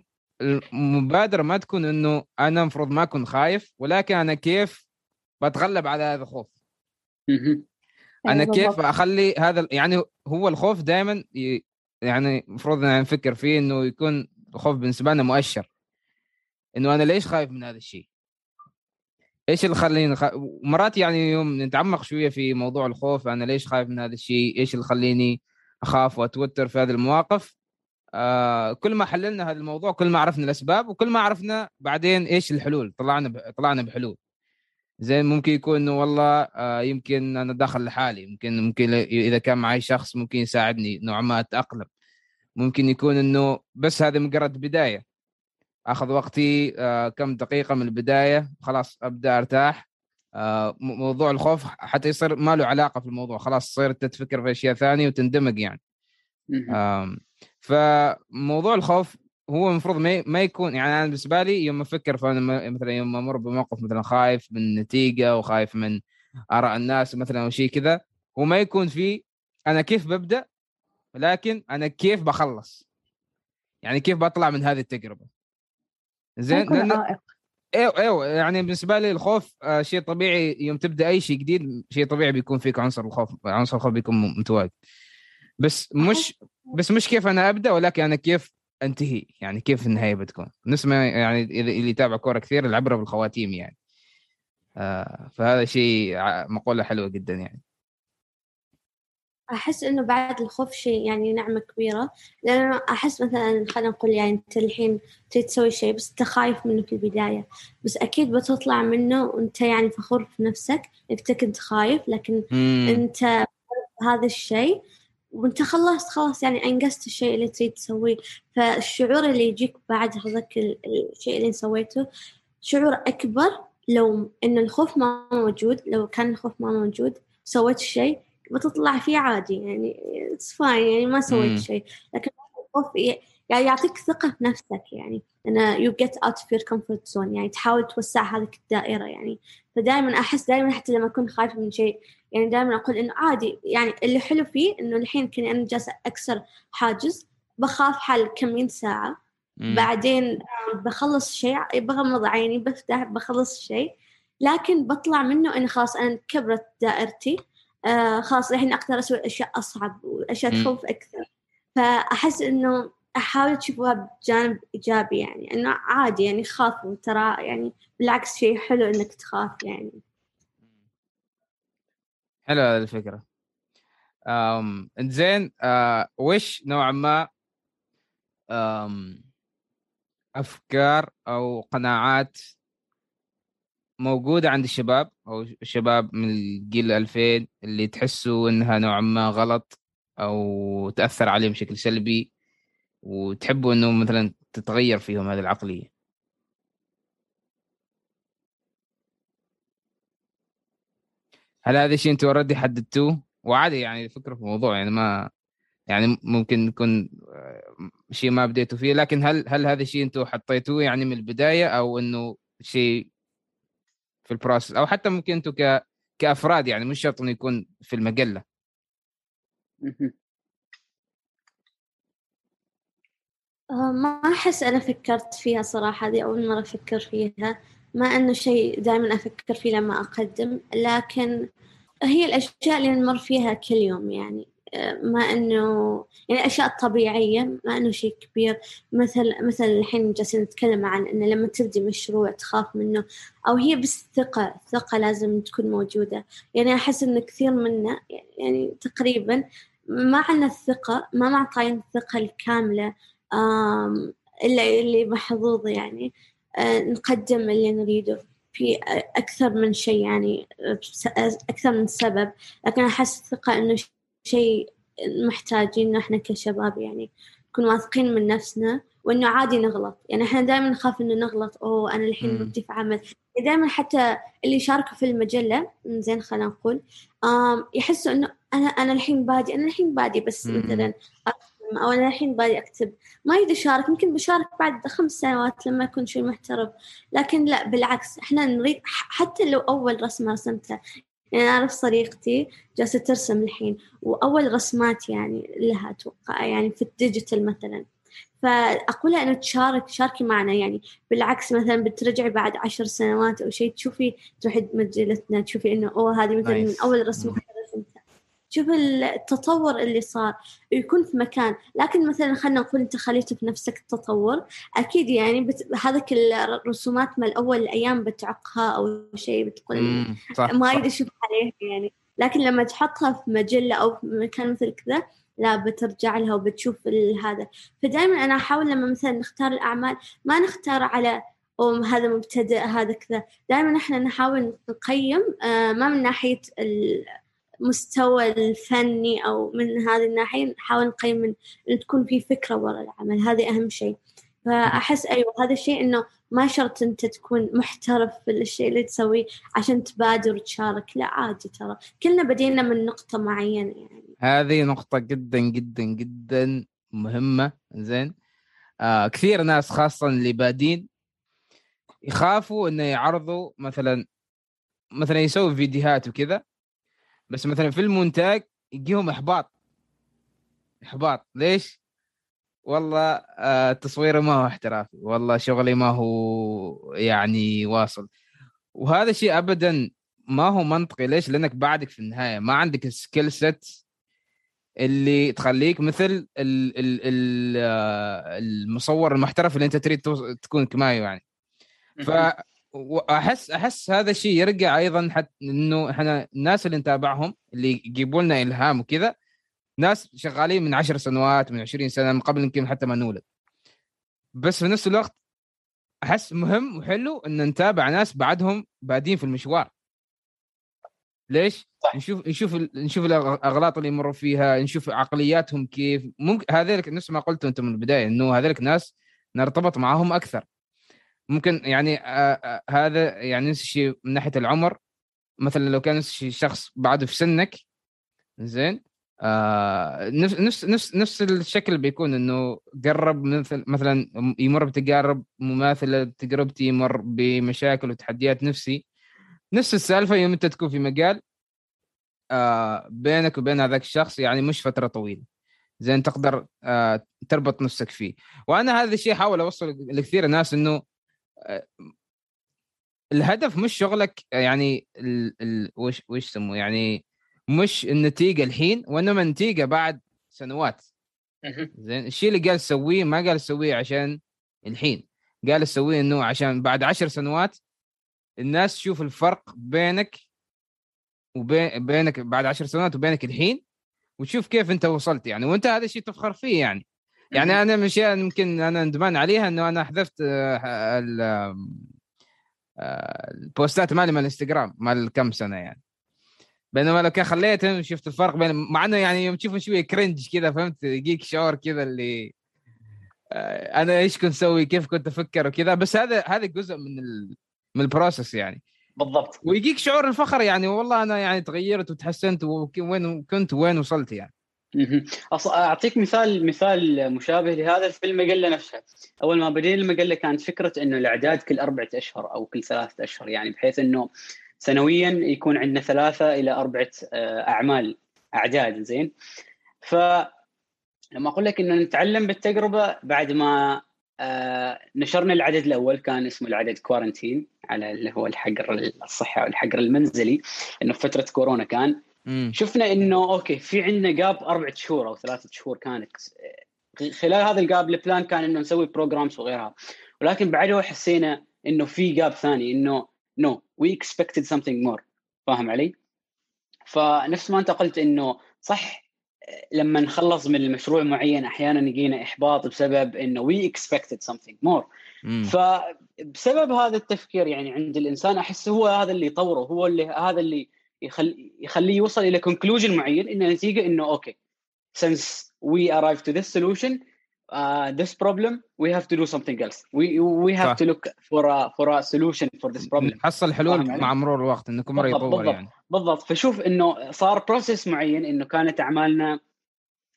المبادرة ما تكون إنه أنا المفروض ما أكون خايف ولكن أنا كيف بتغلب على هذا الخوف. أنا أيوة كيف. أخلي هذا يعني هو الخوف دائما يعني المفروض ان نفكر فيه إنه يكون الخوف بالنسبة لنا مؤشر إنه أنا ليش خايف من هذا الشيء؟ إيش اللي خليني خ... مرات يعني يوم نتعمق شوية في موضوع الخوف أنا ليش خايف من هذا الشيء؟ إيش اللي خليني أخاف وأتوتر في هذه المواقف؟ آه كل ما حللنا هذا الموضوع كل ما عرفنا الأسباب وكل ما عرفنا بعدين إيش الحلول طلعنا ب... طلعنا بحلول زين ممكن يكون إنه والله آه يمكن أنا داخل لحالي ممكن ممكن إذا كان معي شخص ممكن يساعدني نوعا ما أتأقلم ممكن يكون إنه بس هذه مجرد بداية آخذ وقتي آه كم دقيقة من البداية خلاص أبدأ أرتاح. آه موضوع الخوف حتى يصير ما له علاقة في الموضوع خلاص تصير تفكر في أشياء ثانية وتندمج يعني. فموضوع الخوف هو المفروض ما يكون يعني أنا بالنسبة لي يوم أفكر في م- مثلا يوم أمر بموقف مثلا خايف من النتيجه وخايف من آراء الناس مثلا أو شيء كذا هو ما يكون في أنا كيف ببدأ ولكن أنا كيف بخلص. يعني كيف بطلع من هذه التجربة. زين لأن- عائق أيوه أيوه يعني بالنسبة لي الخوف آه، شيء طبيعي يوم تبدأ أي شيء جديد شيء طبيعي بيكون فيك عنصر الخوف عنصر الخوف بيكون متواجد. بس مش بس مش كيف أنا أبدأ ولكن أنا كيف أنتهي يعني كيف النهاية بتكون. نسمع يعني إذا- اللي يتابع كورة كثير العبرة بالخواتيم يعني. آه فهذا شيء مقولة حلوة جدا يعني. أحس إنه بعد الخوف شيء يعني نعمة كبيرة. لأن أنا أحس مثلا خلينا نقول يعني أنت الحين تريد تسوي شيء بس أنت خايف منه في البداية. بس أكيد بتطلع منه وأنت يعني فخور في نفسك أنت كنت خايف. لكن مم. أنت هذا الشيء وأنت خلصت خلاص يعني أنجزت الشيء اللي تريد تسويه. فالشعور اللي يجيك بعد هذاك ال- الشيء اللي سويته شعور أكبر لو إن الخوف ما موجود لو كان الخوف ما موجود سويت الشيء بتطلع فيه عادي يعني it's fine يعني ما. سويت شيء. لكن يعني يعطيك ثقة في نفسك يعني أن you get out of your comfort zone يعني تحاول توسع هذه الدائرة يعني. فدائما أحس دائما حتى لما أكون خايفة من شيء يعني دائما أقول إنه عادي يعني اللي حلو فيه إنه الحين كني أنا جالسة أكسر حاجز بخاف حال كمين ساعة. مم. بعدين بخلص شيء بغمض عيني بفتح بخلص شيء. لكن بطلع منه إنه خلاص أنا كبرت دائرتي. آه خلاص الحين أقدر أسوي أشياء أصعب وأشياء. تخوف أكثر. فأحس إنه أحاول تشوفوها بجانب إيجابي يعني إنه عادي يعني خافوا ترى يعني بالعكس شيء حلو إنك تخاف يعني. هذه الفكرة. أم زين آه وش نوعا ما أم أفكار أو قناعات موجودة عند الشباب أو الشباب من الجيل 2000 اللي تحسوا إنها نوعا ما غلط أو تأثر عليهم بشكل سلبي وتحبوا إنه مثلا تتغير فيهم هذه العقلية. هل هذا الشيء أنتم already حددتوه؟ وعادي يعني فكره في الموضوع يعني ما يعني ممكن يكون آه، شيء ما بديتوا فيه لكن هل هل هذا الشيء أنتم حطيتوه يعني من البداية أو إنه شيء في ال process أو حتى ممكن أنتم ك كأفراد يعني مش شرط إنه يكون في المجلة. آه، ما أحس أنا فكرت فيها صراحة هذه أول مرة أفكر فيها. ما أنه شيء دائما أفكر فيه لما أقدم لكن هي الأشياء اللي نمر فيها كل يوم يعني. ما أنه يعني الأشياء الطبيعية ما أنه شيء كبير. مثل مثل الحين جالسين نتكلم عن أنه لما تبدي مشروع تخاف منه أو هي بس ثقة ثقة لازم تكون موجودة. يعني أحس أن كثير منا يعني تقريبا ما عندنا الثقة ما معطاين الثقة الكاملة آم، إلا اللي محظوظ يعني آه، نقدم اللي نريده. في أكثر من شيء يعني أكثر من سبب. لكن أحس الثقة إنه شيء محتاجين إحنا كشباب يعني نكون واثقين من نفسنا وإنه عادي نغلط يعني إحنا دائما نخاف إنه نغلط أوه أنا الحين مم. مبدي في عمل دائما حتى اللي يشاركوا في المجلة زين خلينا نقول يحسوا إنه أنا أنا الحين بادي أنا الحين بادي بس. مثلا أو أنا الحين بادي أكتب ما يريد يشارك يمكن بشارك بعد خمس سنوات لما يكون شيء محترف لكن لا بالعكس إحنا نريد حتى لو أول رسمة رسمتها يعني أنا أعرف صديقتي جالسة ترسم الحين وأول رسمات يعني لها أتوقع يعني في ال digital مثلا فأقول لها إنه تشارك شاركي معنا يعني بالعكس مثلا بترجعي بعد عشر سنوات أو شيء تشوفي تروحي مجلتنا تشوفي إنه أوه هذه مثلا من مم. رسمتها شوف التطور اللي صار يكون في مكان. لكن مثلا خلينا نقول أنت خليته في نفسك التطور أكيد يعني بت... هذاك الرسومات ما الأول الأيام بتعقها أو شيء بتقول صح ما صح. يريد يشوف عليها يعني. لكن لما تحطها في مجلة أو في مكان مثل كذا لا بترجع لها وبتشوف هذا. فدائما أنا أحاول لما مثلا نختار الأعمال ما نختار على أو هذا مبتدئ هذا كذا. دائما إحنا نحاول نقيم آه، ما من ناحية المستوى الفني أو من هذه الناحية نحاول نقيم إن تكون في فكرة وراء العمل. هذه أهم شيء. فأحس أيوه هذا الشيء إنه ما شرط أنت تكون محترف في الشيء اللي تسويه عشان تبادر وتشارك. لا عادي ترى. كلنا بدينا من نقطة معينة يعني. هذه نقطة جدا جدا جدا مهمة. زين آه كثير ناس خاصة اللي بادين يخافوا إنه يعرضوا مثلا مثلا يسوي فيديوهات وكذا. بس مثلا في المونتاج يجيهم إحباط. إحباط. ليش؟ والله آه تصويري ما هو احترافي. والله شغلي ما هو يعني واصل. وهذا الشيء ابدا ما هو منطقي. ليش؟ لأنك بعدك في النهاية. ما عندك ال skill set اللي تخليك مثل ال ال ال آه، المصور المحترف اللي أنت تريد تكون كمايو يعني. ف واحس أحس هذا الشيء يرجع أيضا حتى إنه إحنا الناس اللي نتابعهم اللي يجيبوا لنا إلهام وكذا ناس شغالين من عشر سنوات من 20 سنة من قبل يمكن حتى ما نولد بس في نفس الوقت أحس مهم وحلو إن نتابع ناس بعدهم بادين في المشوار ليش؟ صح. نشوف نشوف ال- نشوف الأغلاط اللي يمروا فيها نشوف عقلياتهم كيف ممكن هذيلك نفس ما قلتوا أنتم من البداية إنه هذيلك ناس نرتبط معاهم أكثر ممكن يعني آه آه هذا يعني نفس الشيء من ناحية العمر. مثلا لو كان نفس الشيء شخص بعده في سنك زين آه نفس نفس نفس الشكل بيكون إنه قرب مثل مثلا يمر بتجارب مماثلة لتجربتي يمر بمشاكل وتحديات نفسي. نفس السالفة يوم أنت تكون في مجال آه بينك وبين هذاك الشخص يعني مش فترة طويلة. زين تقدر آه تربط نفسك فيه. وأنا هذا الشيء أحاول اوصل لكثير ناس إنه الهدف مش شغلك يعني ال ال وش وش يسموه يعني مش النتيجة الحين وإنما النتيجة بعد سنوات. زين الشيء اللي قال سويه ما قال سويه عشان الحين. قال سويه إنه عشان بعد عشر سنوات الناس تشوف الفرق بينك وبينك بعد عشر سنوات وبينك الحين وتشوف كيف أنت وصلت يعني. وأنت هذا الشيء تفخر فيه يعني. يعني أنا من الاشياء يمكن أنا ندمان عليها إنه أنا حذفت آه، آه، البوستات مالي من الإنستغرام مال كم سنة يعني. بينما لو كان خليتهم شفت الفرق بين مع إنه يعني يوم تشوفه شوية كرنج كذا فهمت؟ يجيك شعور كذا اللي آه، أنا إيش كنت أسوي؟ كيف كنت أفكر؟ وكذا. بس هذا هذا جزء من ال... من البروسس يعني. بالضبط. ويجيك شعور الفخر يعني والله أنا يعني تغيرت وتحسنت وين كنت وين وصلت يعني. أعطيك مثال مثال مشابه لهذا في المجله نفسها. أول ما بدينا المجله كانت فكرة إنه الأعداد كل أربعة أشهر أو كل ثلاثة أشهر يعني بحيث إنه سنويا يكون عندنا ثلاثة إلى أربعة آه، أعمال أعداد زين؟ ف لما أقول لك إنه نتعلم بالتجربة بعد ما آه نشرنا العدد الأول كان اسمه العدد quarantine على اللي هو الحجر الصحي أو الحجر المنزلي إنه فترة كورونا كان. مم. شفنا إنه okay في عندنا gap أربعة شهور أو ثلاثة شهور كانت. خلال هذا ال gap ال plan كان إنه نسوي programs وغيرها. ولكن بعده حسينا إنه في gap ثاني إنه no we expected something more فاهم علي؟ فنفس ما أنت قلت إنه صح لما نخلص من المشروع معين أحيانا يجينا إحباط بسبب إنه we expected something more فبسبب هذا التفكير يعني عند الإنسان أحس هو هذا اللي يطوره هو اللي هذا اللي يخلي يخليه يوصل إلى conclusion معين إنه نتيجة إنه okay since we arrived to this solution uh, this problem we have to do something else. We we have صح. to look for a for a solution for this problem. حصل حلول مع مرور الوقت إنكم مرة يطور بالضبط يعني. بالضبط. فشوف إنه صار process معين إنه كانت أعمالنا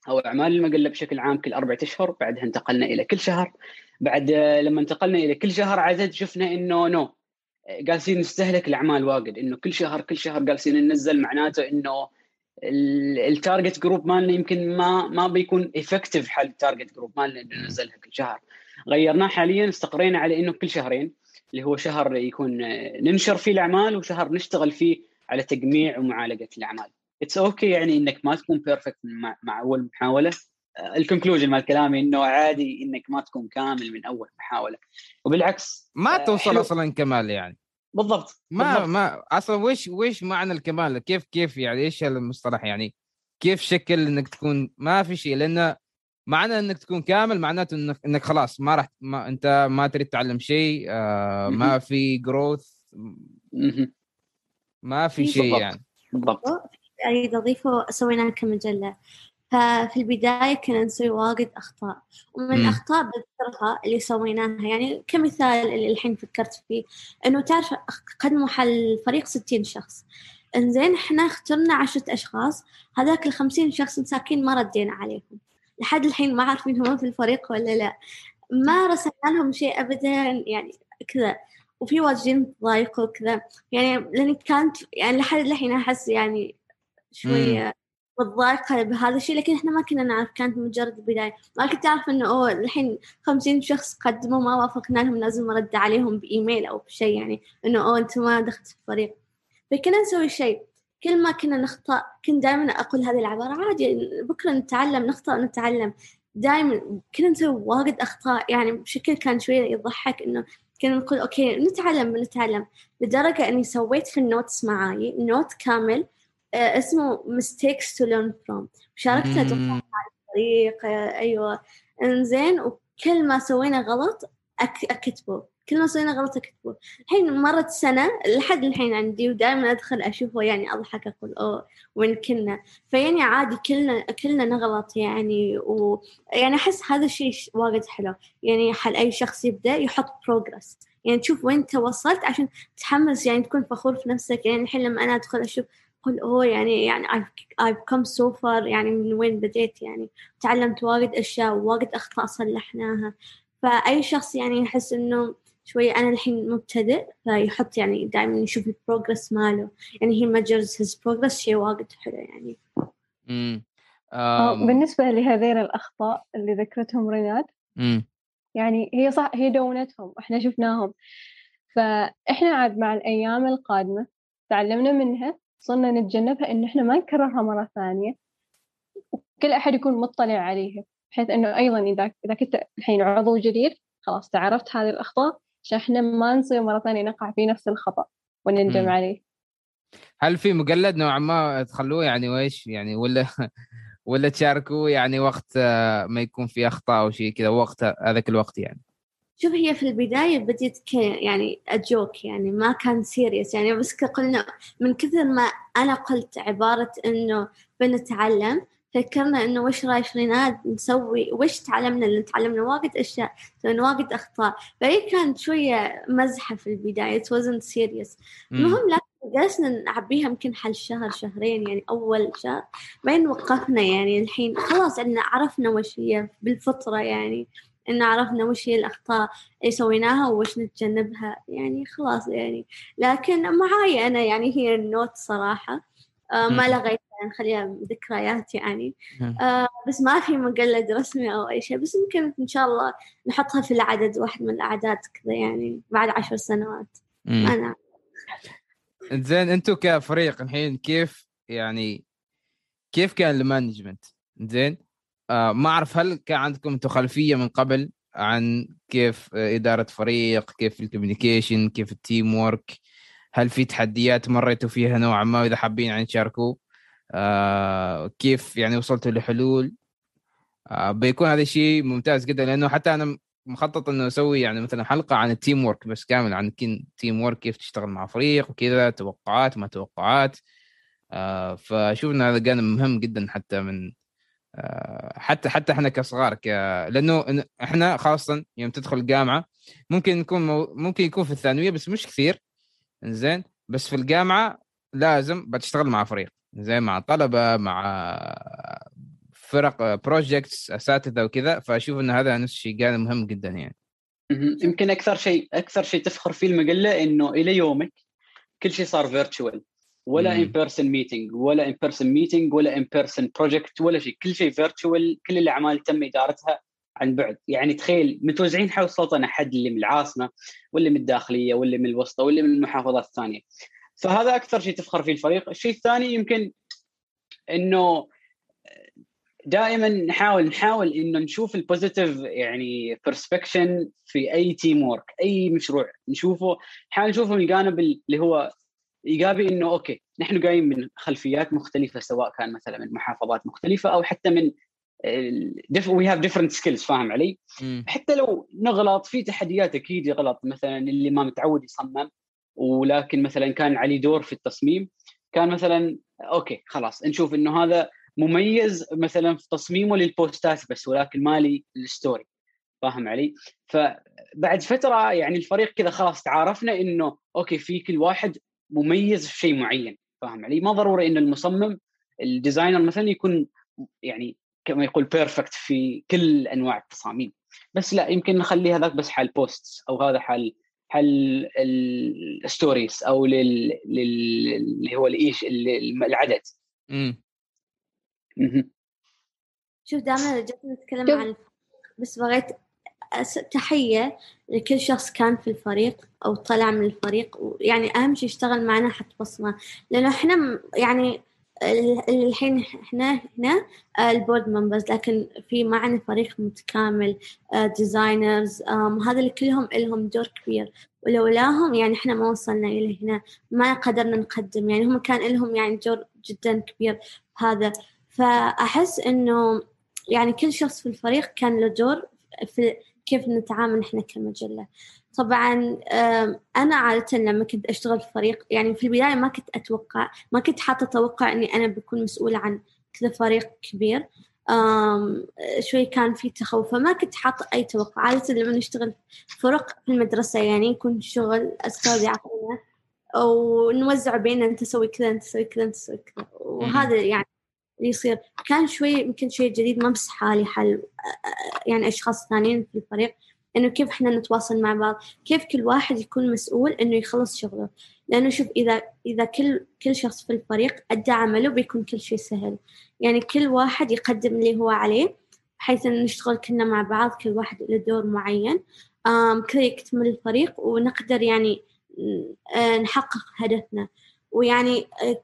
أو أعمال المجلة بشكل عام كل أربعة أشهر بعدها انتقلنا إلى كل شهر. بعد لما انتقلنا إلى كل شهر عدد شفنا إنه no جالسين نستهلك الأعمال واجد إنه كل شهر كل شهر جالسين ننزل معناته إنه ال target group مالنا يمكن ما ما بيكون effective حال ال target group مالنا إنه ننزلها كل شهر. غيرناه حاليا استقرينا على إنه كل شهرين اللي هو شهر يكون ننشر فيه الأعمال وشهر نشتغل فيه على تجميع ومعالجة الأعمال. it's okay okay يعني إنك ما تكون perfect مع, مع أول محاولة. ال conclusion مال كلامي إنه عادي إنك ما تكون كامل من أول محاولة. وبالعكس ما آه، توصل حلو. أصلا كمال يعني. بالضبط ما بالضبط. ما أصلا وش وش معنى الكمال؟ كيف كيف يعني إيش المصطلح يعني؟ كيف شكل إنك تكون ما في شيء؟ لأنه معنى إنك تكون كامل معناته إنك إنك خلاص ما راح ما أنت ما تريد تتعلم شيء آه ما في جروث ما في شيء يعني. بالضبط. اريد اضيفه سويناه كمجله ففي البداية كنا نسوي واجد أخطاء ومن الأخطاء بذكرها اللي سويناها يعني كمثال اللي الحين فكرت فيه إنه تعرف قدموا حل فريق ستين شخص. إنزين إحنا اخترنا عشرة أشخاص هذاك الخمسين شخص مساكين ما ردينا عليهم. لحد الحين ما عارفين هم في الفريق ولا لا. ما رسلنا لهم شيء أبدا يعني كذا. وفي واجدين تضايقوا كذا يعني لأن كانت يعني لحد الحين أحس يعني شوية متضايقة بهذا الشيء لكن إحنا ما كنا نعرف كانت مجرد بداية. ما كنت أعرف إنه أوه الحين خمسين شخص قدموا ما وافقنا لهم لازم أرد عليهم بإيميل أو بشيء يعني إنه أوه أنتم ما دخلت في الفريق. فكنا نسوي شيء. كل ما كنا نخطأ كنت دائما أقول هذه العبارة عادي بكرة نتعلم نخطأ ونتعلم دائما كنا نسوي واجد أخطاء يعني بشكل كان شوية يضحك إنه كنا نقول okay نتعلم بنتعلم لدرجة إني سويت في ال notes معاي note كامل اسمه mistakes to learn from. شاركتها على الطريق آه، أيوه. إنزين وكل ما سوينا غلط أك أكتبه. كل ما سوينا غلط أكتبه. الحين مرت سنة لحد الحين عندي ودائما أدخل أشوفه يعني أضحك أقول أوه وين كنا؟ فيعني عادي كلنا كلنا نغلط يعني ويعني أحس هذا الشيء واجد حلو. يعني حل أي شخص يبدأ يحط بروجرس يعني تشوف وين توصلت عشان تحمس يعني تكون فخور في نفسك. يعني الحين لما أنا أدخل أشوف قل أوه يعني يعني I've, I've come so far يعني من وين بديت؟ يعني تعلمت واجد أشياء وواجد أخطاء صلحناها. فأي شخص يعني يحس إنه شوي أنا الحين مبتدئ فيحط يعني دائما يشوف البروجرس ماله. يعني هي measures his progress شيء واجد حلو يعني. امم آه، بالنسبة لهذين الأخطاء اللي ذكرتهم ريناد يعني هي صح هي دونتهم إحنا شفناهم. فإحنا عاد مع الأيام القادمة تعلمنا منها. صرنا نتجنبها إن إحنا ما نكررها مرة ثانية وكل أحد يكون مطلع عليها بحيث إنه أيضا إذا إذا كنت الحين عضو جديد خلاص تعرفت هذه الأخطاء عشان إحنا ما نصير مرة ثانية نقع في نفس الخطأ ونندم. عليه. هل في مقلد نوعا ما تخلوه؟ يعني ويش يعني ولا ولا تشاركوه؟ يعني وقت آه، ما يكون في أخطاء أو شيء كذا وقت هذاك الوقت يعني. شوف هي في البداية بديت ك يعني أجوك يعني ما كان سيريس يعني بس قلنا من كثر ما أنا قلت عبارة إنه بنتعلم فكرنا إنه وش رايك ريناد نسوي وش تعلمنا؟ اللي تعلمنا واجد أشياء سوينا واجد أخطاء. فهي كانت شوية مزحة في البداية it wasn't serious. المهم لكن جلسنا نعبيها يمكن حل شهر شهرين يعني أول شهر. بعدين وقفنا يعني الحين خلاص إن عرفنا وش هي بالفطرة يعني إن عرفنا وش هي الأخطاء اللي سويناها وش نتجنبها. يعني خلاص يعني. لكن معاي أنا يعني هي ال note صراحة. آه ما. لغيتها نخليها ذكريات يعني. آه بس ما في مقلد رسمي أو أي شيء. بس يمكن إن شاء الله نحطها في العدد واحد من الأعداد كذا يعني بعد عشر سنوات. مم. نعرف. زين أنتم كفريق الحين كيف يعني كيف كان ال management زين. آه ما أعرف هل كان عندكم أنتم خلفية من قبل عن كيف آه، إدارة فريق كيف ال communication كيف ال teamwork هل في تحديات مريتوا فيها نوعا ما وإذا حابين يعني تشاركوا آه كيف يعني وصلتوا لحلول؟ آه بيكون هذا الشيء ممتاز جدا لأنه حتى أنا مخطط إنه أسوي يعني مثلا حلقة عن ال teamwork بس كامل عن ال teamwork كيف تشتغل مع فريق وكذا توقعات ما توقعات. آه فأشوف إن هذا جانب مهم جدا حتى من حتى حتى إحنا كصغار ك... لأنه إحنا خاصة يوم تدخل الجامعة ممكن يكون مو... ممكن يكون في الثانوية بس مش كثير زين بس في الجامعة لازم بتشتغل مع فريق زي مع طلبة مع فرق projects أساتذة وكذا. فأشوف إن هذا نفس الشيء جانب مهم جدا يعني. يمكن أكثر شيء أكثر شيء تفخر فيه المجله إنه إلى يومك كل شيء صار virtual ولا. in person meeting ولا in person meeting ولا in person project ولا شيء. كل شيء virtual كل الأعمال تم إدارتها عن بعد. يعني تخيل متوزعين حول السلطنه حد اللي من العاصمة واللي من الداخلية واللي من الوسطى واللي من المحافظات الثانية. فهذا أكثر شيء تفخر فيه الفريق. الشيء الثاني يمكن إنه دائما نحاول نحاول إنه نشوف ال positive يعني perspective في أي teamwork أي مشروع نشوفه. نحاول نشوفه من الجانب اللي هو إيجابي إنه okay نحن جايين من خلفيات مختلفة سواء كان مثلا من محافظات مختلفة أو حتى من we have different skills فاهم علي؟ مم. حتى لو نغلط في تحديات أكيد يغلط مثلا اللي ما متعود يصمم ولكن مثلا كان عليه دور في التصميم كان مثلا okay خلاص نشوف إنه هذا مميز مثلا في تصميمه لل posts ات بس ولكن ما لل story فاهم علي؟ فبعد فترة يعني الفريق كذا خلاص تعارفنا إنه okay في كل واحد مميز في شيء معين فاهم علي؟ ما ضروري انه المصمم ال designer مثلا يكون يعني كما يقول perfect في كل أنواع التصاميم بس لا يمكن نخلي هذاك بس حال post أو هذا حال حل ال stories أو لل... لل... اللي هو الايش ال- العدد مم. مهم. شوف دائما جالسين نتكلم. عن بس بغيت تحية لكل شخص كان في الفريق أو طلع من الفريق. ويعني أهم شيء اشتغل معنا حتى بصمة. لأنه إحنا يعني ال- الحين إحنا هنا آه، ال board members لكن في معنا فريق متكامل designers هذا اللي كلهم لهم دور كبير. ولولاهم يعني إحنا ما وصلنا إلى هنا. ما قدرنا نقدم. يعني هم كان لهم يعني دور جدا كبير بهذا. فأحس إنه يعني كل شخص في الفريق كان له دور في كيف نتعامل إحنا كمجلة. طبعا أنا عادة لما كنت أشتغل في فريق يعني في البداية ما كنت أتوقع ما كنت حاطة توقع إني أنا بكون مسؤولة عن كذا فريق كبير. شوي كان في تخوف فما كنت حاطة أي توقع. عادة لما نشتغل فرق في المدرسة يعني يكون شغل أستاذ يعطينا ونوزع بيننا أنت تسوي كذا أنت تسوي كذا أنت تسوي كذا. وهذا يعني يصير. كان شوي يمكن شيء جديد ما بس حالي حل يعني أشخاص ثانيين في الفريق إنه كيف إحنا نتواصل مع بعض كيف كل واحد يكون مسؤول إنه يخلص شغله. لأنه شوف إذا إذا كل كل شخص في الفريق أدى عمله بيكون كل شيء سهل. يعني كل واحد يقدم اللي هو عليه بحيث إن نشتغل كلنا مع بعض كل واحد له دور معين. كذا يكتمل الفريق ونقدر يعني آه، نحقق هدفنا. ويعني آه،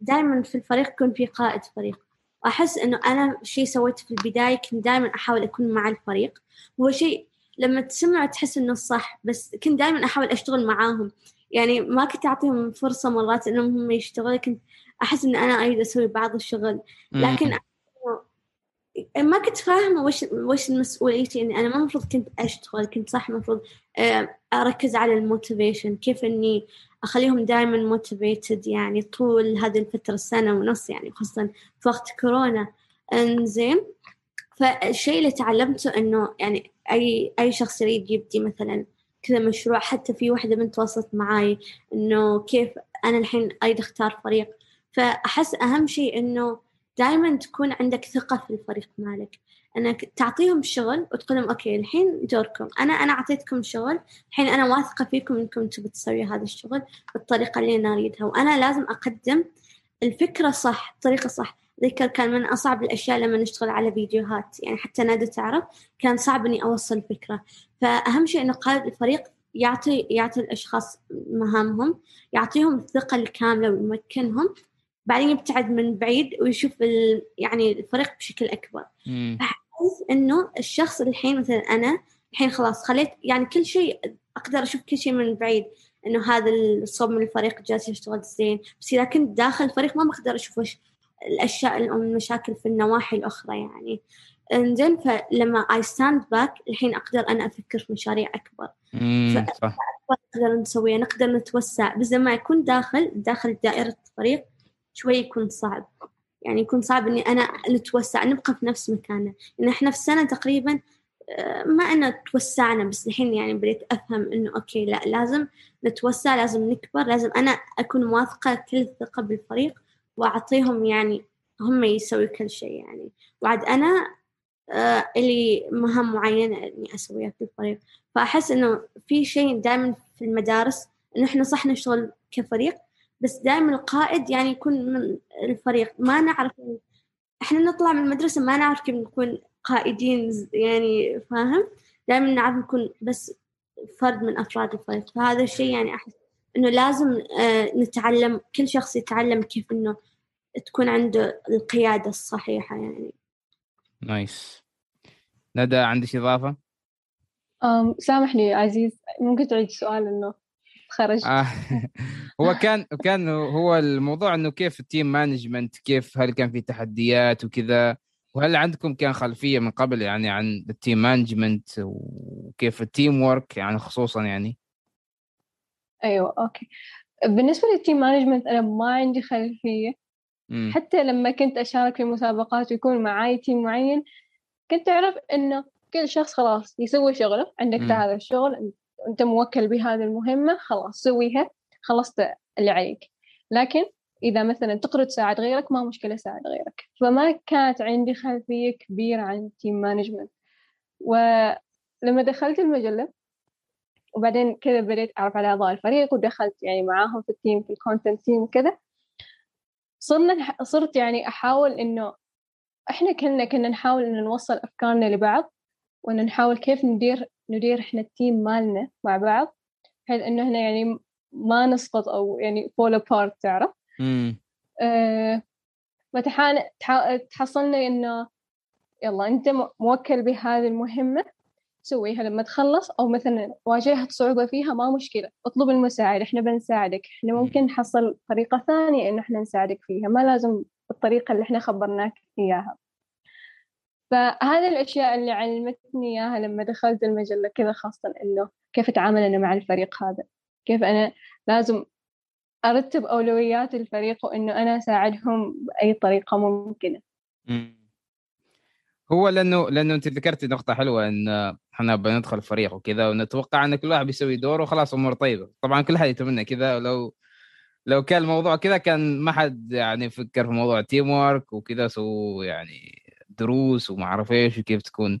دائما في الفريق يكون في قائد فريق. وأحس إنه أنا شيء سويته في البداية كنت دائما أحاول أكون مع الفريق. وهو شيء لما تسمع تحس إنه صح بس كنت دائما أحاول أشتغل معاهم. يعني ما كنت أعطيهم فرصة مرات إنهم هم يشتغلوا كنت أحس إن أنا أريد أسوي بعض الشغل. لكن ما كنت فاهمة وش وش مسؤوليتي إني أنا ما المفروض كنت أشتغل كنت صح المفروض آه، أركز على ال motivation كيف إني أخليهم دائما motivated يعني طول هذه الفترة السنة ونص يعني خاصة في وقت كورونا. إنزين فالشيء اللي تعلمته إنه يعني أي أي شخص يريد يبدي مثلا كذا مشروع حتى في واحدة من تواصلت معاي إنه كيف أنا الحين أريد أختار فريق. فأحس أهم شيء إنه دائما تكون عندك ثقة في الفريق مالك. انك تعطيهم شغل وتقول لهم أوكي الحين دوركم. أنا أنا أعطيتكم شغل الحين أنا واثقة فيكم إنكم تبي تسوي هذا الشغل بالطريقة اللي أنا أريدها. وأنا لازم أقدم الفكرة صح الطريقة صح. ذكر كان من أصعب الأشياء لما نشتغل على فيديوهات. يعني حتى نادى تعرف كان صعب إني أوصل فكرة. فأهم شيء إنه قائد الفريق يعطي يعطي الأشخاص مهامهم يعطيهم الثقة الكاملة ويمكنهم بعدين يبتعد من بعيد ويشوف يعني الفريق بشكل أكبر. احس إنه الشخص الحين مثلا أنا الحين خلاص خليت يعني كل شيء أقدر أشوف كل شيء من بعيد. إنه هذا الصوب من الفريق جالس يشتغل زين. بس إذا كنت داخل الفريق ما بقدر أشوف وش الأشياء المشاكل في النواحي الأخرى يعني. إنزين فلما I stand back الحين أقدر أنا أفكر في مشاريع أكبر. صح. نقدر نسويها نقدر نتوسع. بس لما اكون داخل داخل دائرة الفريق شوي يكون صعب. يعني يكون صعب إني أنا نتوسع نبقى في نفس مكاننا إن إحنا في السنة تقريبا آه، ما أنا توسعنا بس الحين يعني بديت أفهم إنه أوكي لا لازم نتوسع لازم نكبر لازم أنا أكون واثقة كل الثقة بالفريق وأعطيهم يعني هم يسوي كل شيء يعني. وعد أنا آه اللي مهام معينة إني أسويها في الفريق. فأحس إنه في شيء دائما في المدارس إنه إحنا صح نشتغل كفريق بس دائما القائد يعني يكون من الفريق. ما نعرف إحنا نطلع من المدرسة ما نعرف كيف نكون قائدين يعني فاهم؟ دائما نعرف نكون بس فرد من أفراد الفريق. فهذا الشيء يعني أحس إنه لازم آه، نتعلم كل شخص يتعلم كيف إنه تكون عنده القيادة الصحيحة يعني. nice. ندى عندك إضافة؟ سامحني عزيز. ممكن تعيد السؤال إنه خرج. آه. هو كان كان هو الموضوع إنه كيف ال team management كيف هل كان في تحديات وكذا وهل عندكم كان خلفية من قبل يعني عن ال team management وكيف ال teamwork يعني خصوصا يعني؟ أيوه okay. بالنسبة لل team management أنا ما عندي خلفية. م. حتى لما كنت أشارك في مسابقات ويكون معاي team معين كنت أعرف إنه كل شخص خلاص يسوي شغله عندك هذا الشغل أنت موكل بهذه المهمة خلاص سويها خلصت اللي عليك. لكن إذا مثلا تقدر تساعد غيرك ما مشكلة ساعد غيرك. فما كانت عندي خلفية كبيرة عن team management ولما دخلت المجلة وبعدين كذا بديت أعرف على أعضاء الفريق ودخلت يعني معاهم في ال team في ال content team وكذا صرنا صرت يعني أحاول إنه إحنا كنا كنا نحاول إنه نوصل أفكارنا لبعض وإنه نحاول كيف ندير ندير إحنا ال team مالنا مع بعض بحيث إنه إحنا يعني ما نسقط أو يعني فول أبارت تعرف؟ فتحان تحصلنا إنه يلا أنت موكل بهذه المهمة سويها لما تخلص أو مثلا واجهت صعوبة فيها ما مشكلة اطلب المساعدة إحنا بنساعدك إحنا ممكن نحصل طريقة ثانية إنه إحنا نساعدك فيها ما لازم بالطريقة اللي إحنا خبرناك إياها. فهذه الأشياء اللي علمتني إياها لما دخلت المجلة كذا خاصة إنه كيف أتعامل أنا مع الفريق هذا. كيف أنا لازم أرتب أولويات الفريق وإنه أنا أساعدهم بأي طريقة ممكنة. هو لأنه لأنه أنت ذكرتي نقطة حلوة إن إحنا بندخل فريق وكذا ونتوقع إن كل واحد بيسوي دوره وخلاص أمور طيبة. طبعا كل حد يتمنى كذا ولو لو كان الموضوع كذا كان ما حد يعني فكر في موضوع teamwork وكذا so يعني دروس وما أعرف إيش وكيف تكون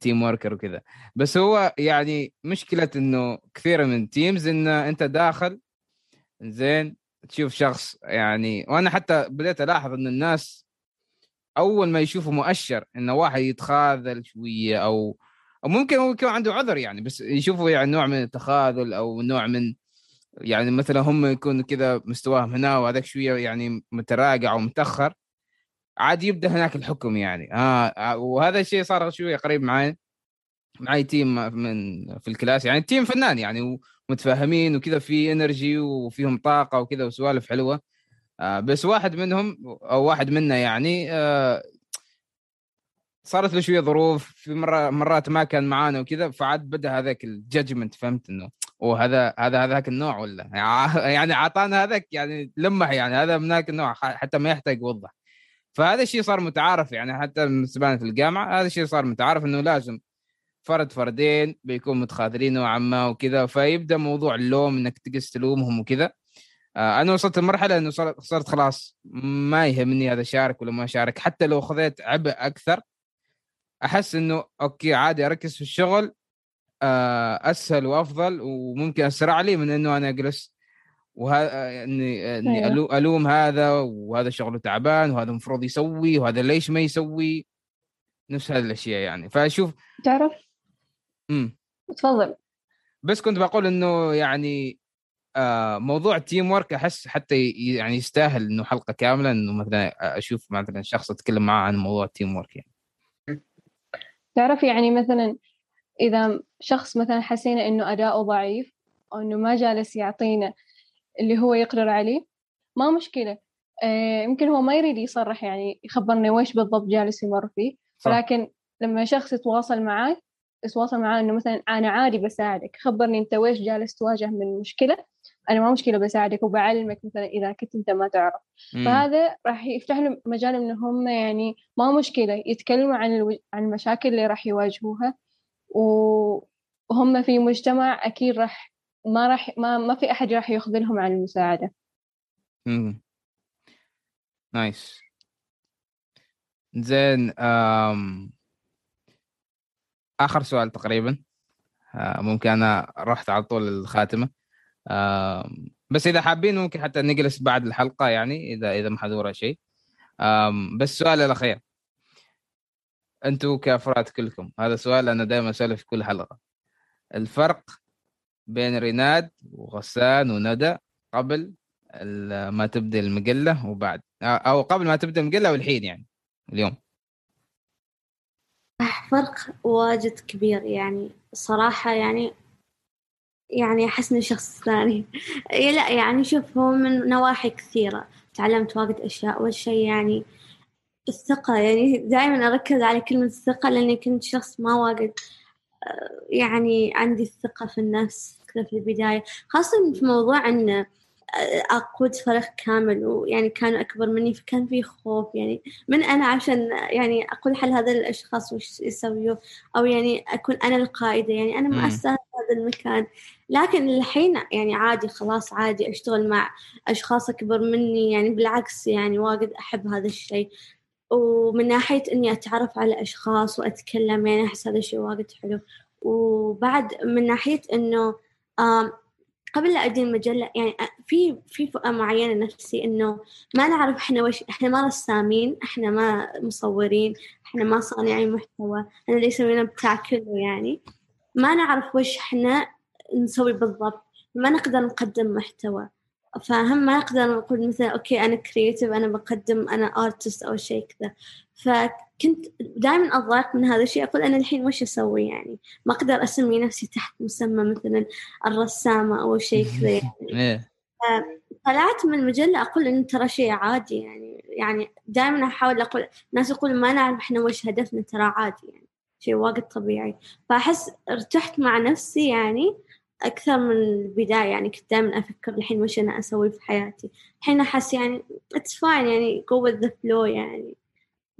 team worker وكذا. بس هو يعني مشكلة إنه كثير من teams إن أنت داخل زين تشوف شخص يعني وأنا حتى بديت ألاحظ إن الناس أول ما يشوفوا مؤشر انه واحد يتخاذل شوية أو أو ممكن هو يكون عنده عذر يعني بس يشوفوا يعني نوع من التخاذل أو نوع من يعني مثلا هم يكونوا كذا مستواهم هنا وهذاك شوية يعني متراجع ومتاخر عاد يبدأ هناك الحكم يعني. آه, آه وهذا الشيء صار شوية قريب معي معي team من في ال class يعني team فنان يعني ومتفاهمين وكذا في energy وفيهم طاقة وكذا وسوالف حلوة. آه بس واحد منهم أو واحد منا يعني آه صارت له شوية ظروف في مرة مرات ما كان معانا وكذا فعاد بدأ هذاك ال judgment فهمت إنه وهذا هذا هذاك النوع ولا؟ يعني أعطانا هذاك يعني لمح يعني هذا من ذاك النوع حتى ما يحتاج يوضح. فهذا الشيء صار متعارف يعني حتى بالنسبة في الجامعة هذا الشيء صار متعارف إنه لازم فرد فردين بيكون متخاذلين نوعا ما وكذا فيبدأ موضوع اللوم إنك تقص تلومهم وكذا. آه أنا وصلت لمرحلة إنه صرت خلاص ما يهمني هذا شارك ولا ما شارك حتى لو خذيت عبء أكثر أحس إنه أوكي عادي أركز في الشغل آه أسهل وأفضل وممكن أسرع لي من إنه أنا أجلس وهذا إني إني أيوه. ألوم هذا وهذا شغله تعبان وهذا المفروض يسوي وهذا ليش ما يسوي؟ نفس هذه الأشياء يعني. فأشوف تعرف؟ إمم. تفضل. بس كنت بقول إنه يعني آه موضوع teamwork أحس حتى يعني يستاهل إنه حلقة كاملة إنه مثلا أشوف مثلا شخص اتكلم معاه عن موضوع ال teamwork يعني. تعرف يعني مثلا إذا شخص مثلا حسينا إنه أداؤه ضعيف أو إنه ما جالس يعطينا اللي هو يقدر عليه. ما مشكلة. آه يمكن هو ما يريد يصرح يعني يخبرنا ويش بالضبط جالس يمر فيه. صح. ولكن لما شخص يتواصل معاي يتواصل معاه إنه مثلا أنا عادي بساعدك خبرني أنت ويش جالس تواجه من مشكلة. أنا ما مشكلة بساعدك وبعلمك مثلا إذا كنت أنت ما تعرف. مم. فهذا راح يفتح لهم مجال ان هم يعني ما مشكلة يتكلموا عن ألو... عن المشاكل اللي راح يواجهوها. وهم في مجتمع أكيد راح ما راح ما, ما في أحد راح يخذلهم عن المساعدة. امم نايس زين أم... آخر سؤال تقريبا. آه، ممكن أنا رحت على طول الخاتمة. بس إذا حابين ممكن حتى نجلس بعد الحلقة يعني إذا إذا محظوره شيء. بس السؤال الأخير. أنتم كأفراد كلكم هذا سؤال أنا دائما اساله في كل حلقة. الفرق بين ريناد وغسان وندى قبل ما تبدأ المقلة وبعد. أو قبل ما تبدأ المقلة والحين يعني اليوم. فرق واجد كبير يعني. صراحة يعني يعني أحس إني شخص ثاني. لا يعني شوف هو من نواحي كثيرة. تعلمت واجد أشياء. أول شيء يعني الثقة. يعني دائما أركز على كلمة الثقة لأني كنت شخص ما واجد يعني عندي الثقة في النفس. كذا في البداية خاصة في موضوع إنه أقود فريق كامل ويعني كانوا أكبر مني فكان في خوف يعني من أنا عشان يعني أقول حل هذا الأشخاص وش يسويوا؟ أو يعني أكون أنا القائدة يعني أنا ما أستاهل هذا المكان. لكن الحين يعني عادي خلاص عادي أشتغل مع أشخاص أكبر مني يعني بالعكس يعني واجد أحب هذا الشيء. ومن ناحية إني أتعرف على أشخاص وأتكلم يعني أحس هذا الشيء واجد حلو. وبعد من ناحية إنه قبل لا أدي المجلة يعني في في فئة معينة نفسي إنه ما نعرف إحنا وش إحنا ما رسامين إحنا ما مصورين إحنا ما صانعين محتوى أنا اللي يسوينا بتاع كله يعني. ما نعرف وش إحنا نسوي بالضبط ما نقدر نقدم محتوى. فهم ما نقدر نقول مثلا okay أنا creative أنا بقدم أنا artist أو شيء كذا. فكنت دائما أضايق من هذا الشيء أقول أنا الحين وش أسوي يعني؟ ما أقدر أسمي نفسي تحت مسمى مثلا الرسامة أو شيء كذا يعني. إيه. طلعت من المجلة أقول إن ترى شيء عادي يعني يعني دائما أحاول أقول الناس يقول ما نعرف إحنا وش هدفنا ترى عادي يعني شيء واجد طبيعي. فأحس ارتحت مع نفسي يعني أكثر من البداية يعني كنت دائما أفكر الحين وش أنا أسوي في حياتي. الحين أحس يعني it's fine يعني go with the flow يعني.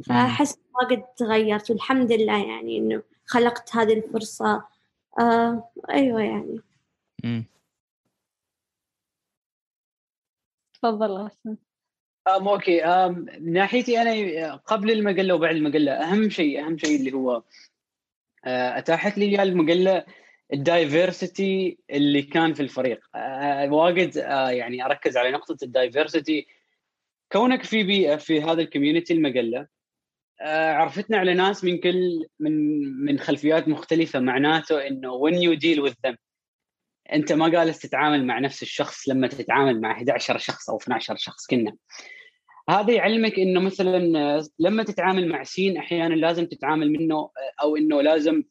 فأحس واجد تغيرت والحمد لله يعني إنه خلقت هذه الفرصة. آه أيوة يعني. تفضل غسان أم أوكي. أم من ناحيتي أنا قبل المقلة وبعد المقلة أهم شيء أهم شيء اللي هو آه، أتاحت لي المجله ال diversity اللي كان في الفريق. آه، واجد آه، يعني أركز على نقطة ال diversity كونك في بيئة في هذا ال community المجله عرفتنا على ناس من كل من من خلفيات مختلفة معناته إنه when you deal with them أنت ما جالس تتعامل مع نفس الشخص لما تتعامل مع 11 شخص أو 12 شخص كنا. هذا يعلمك إنه مثلا لما تتعامل مع سين أحيانا لازم تتعامل منه أو إنه لازم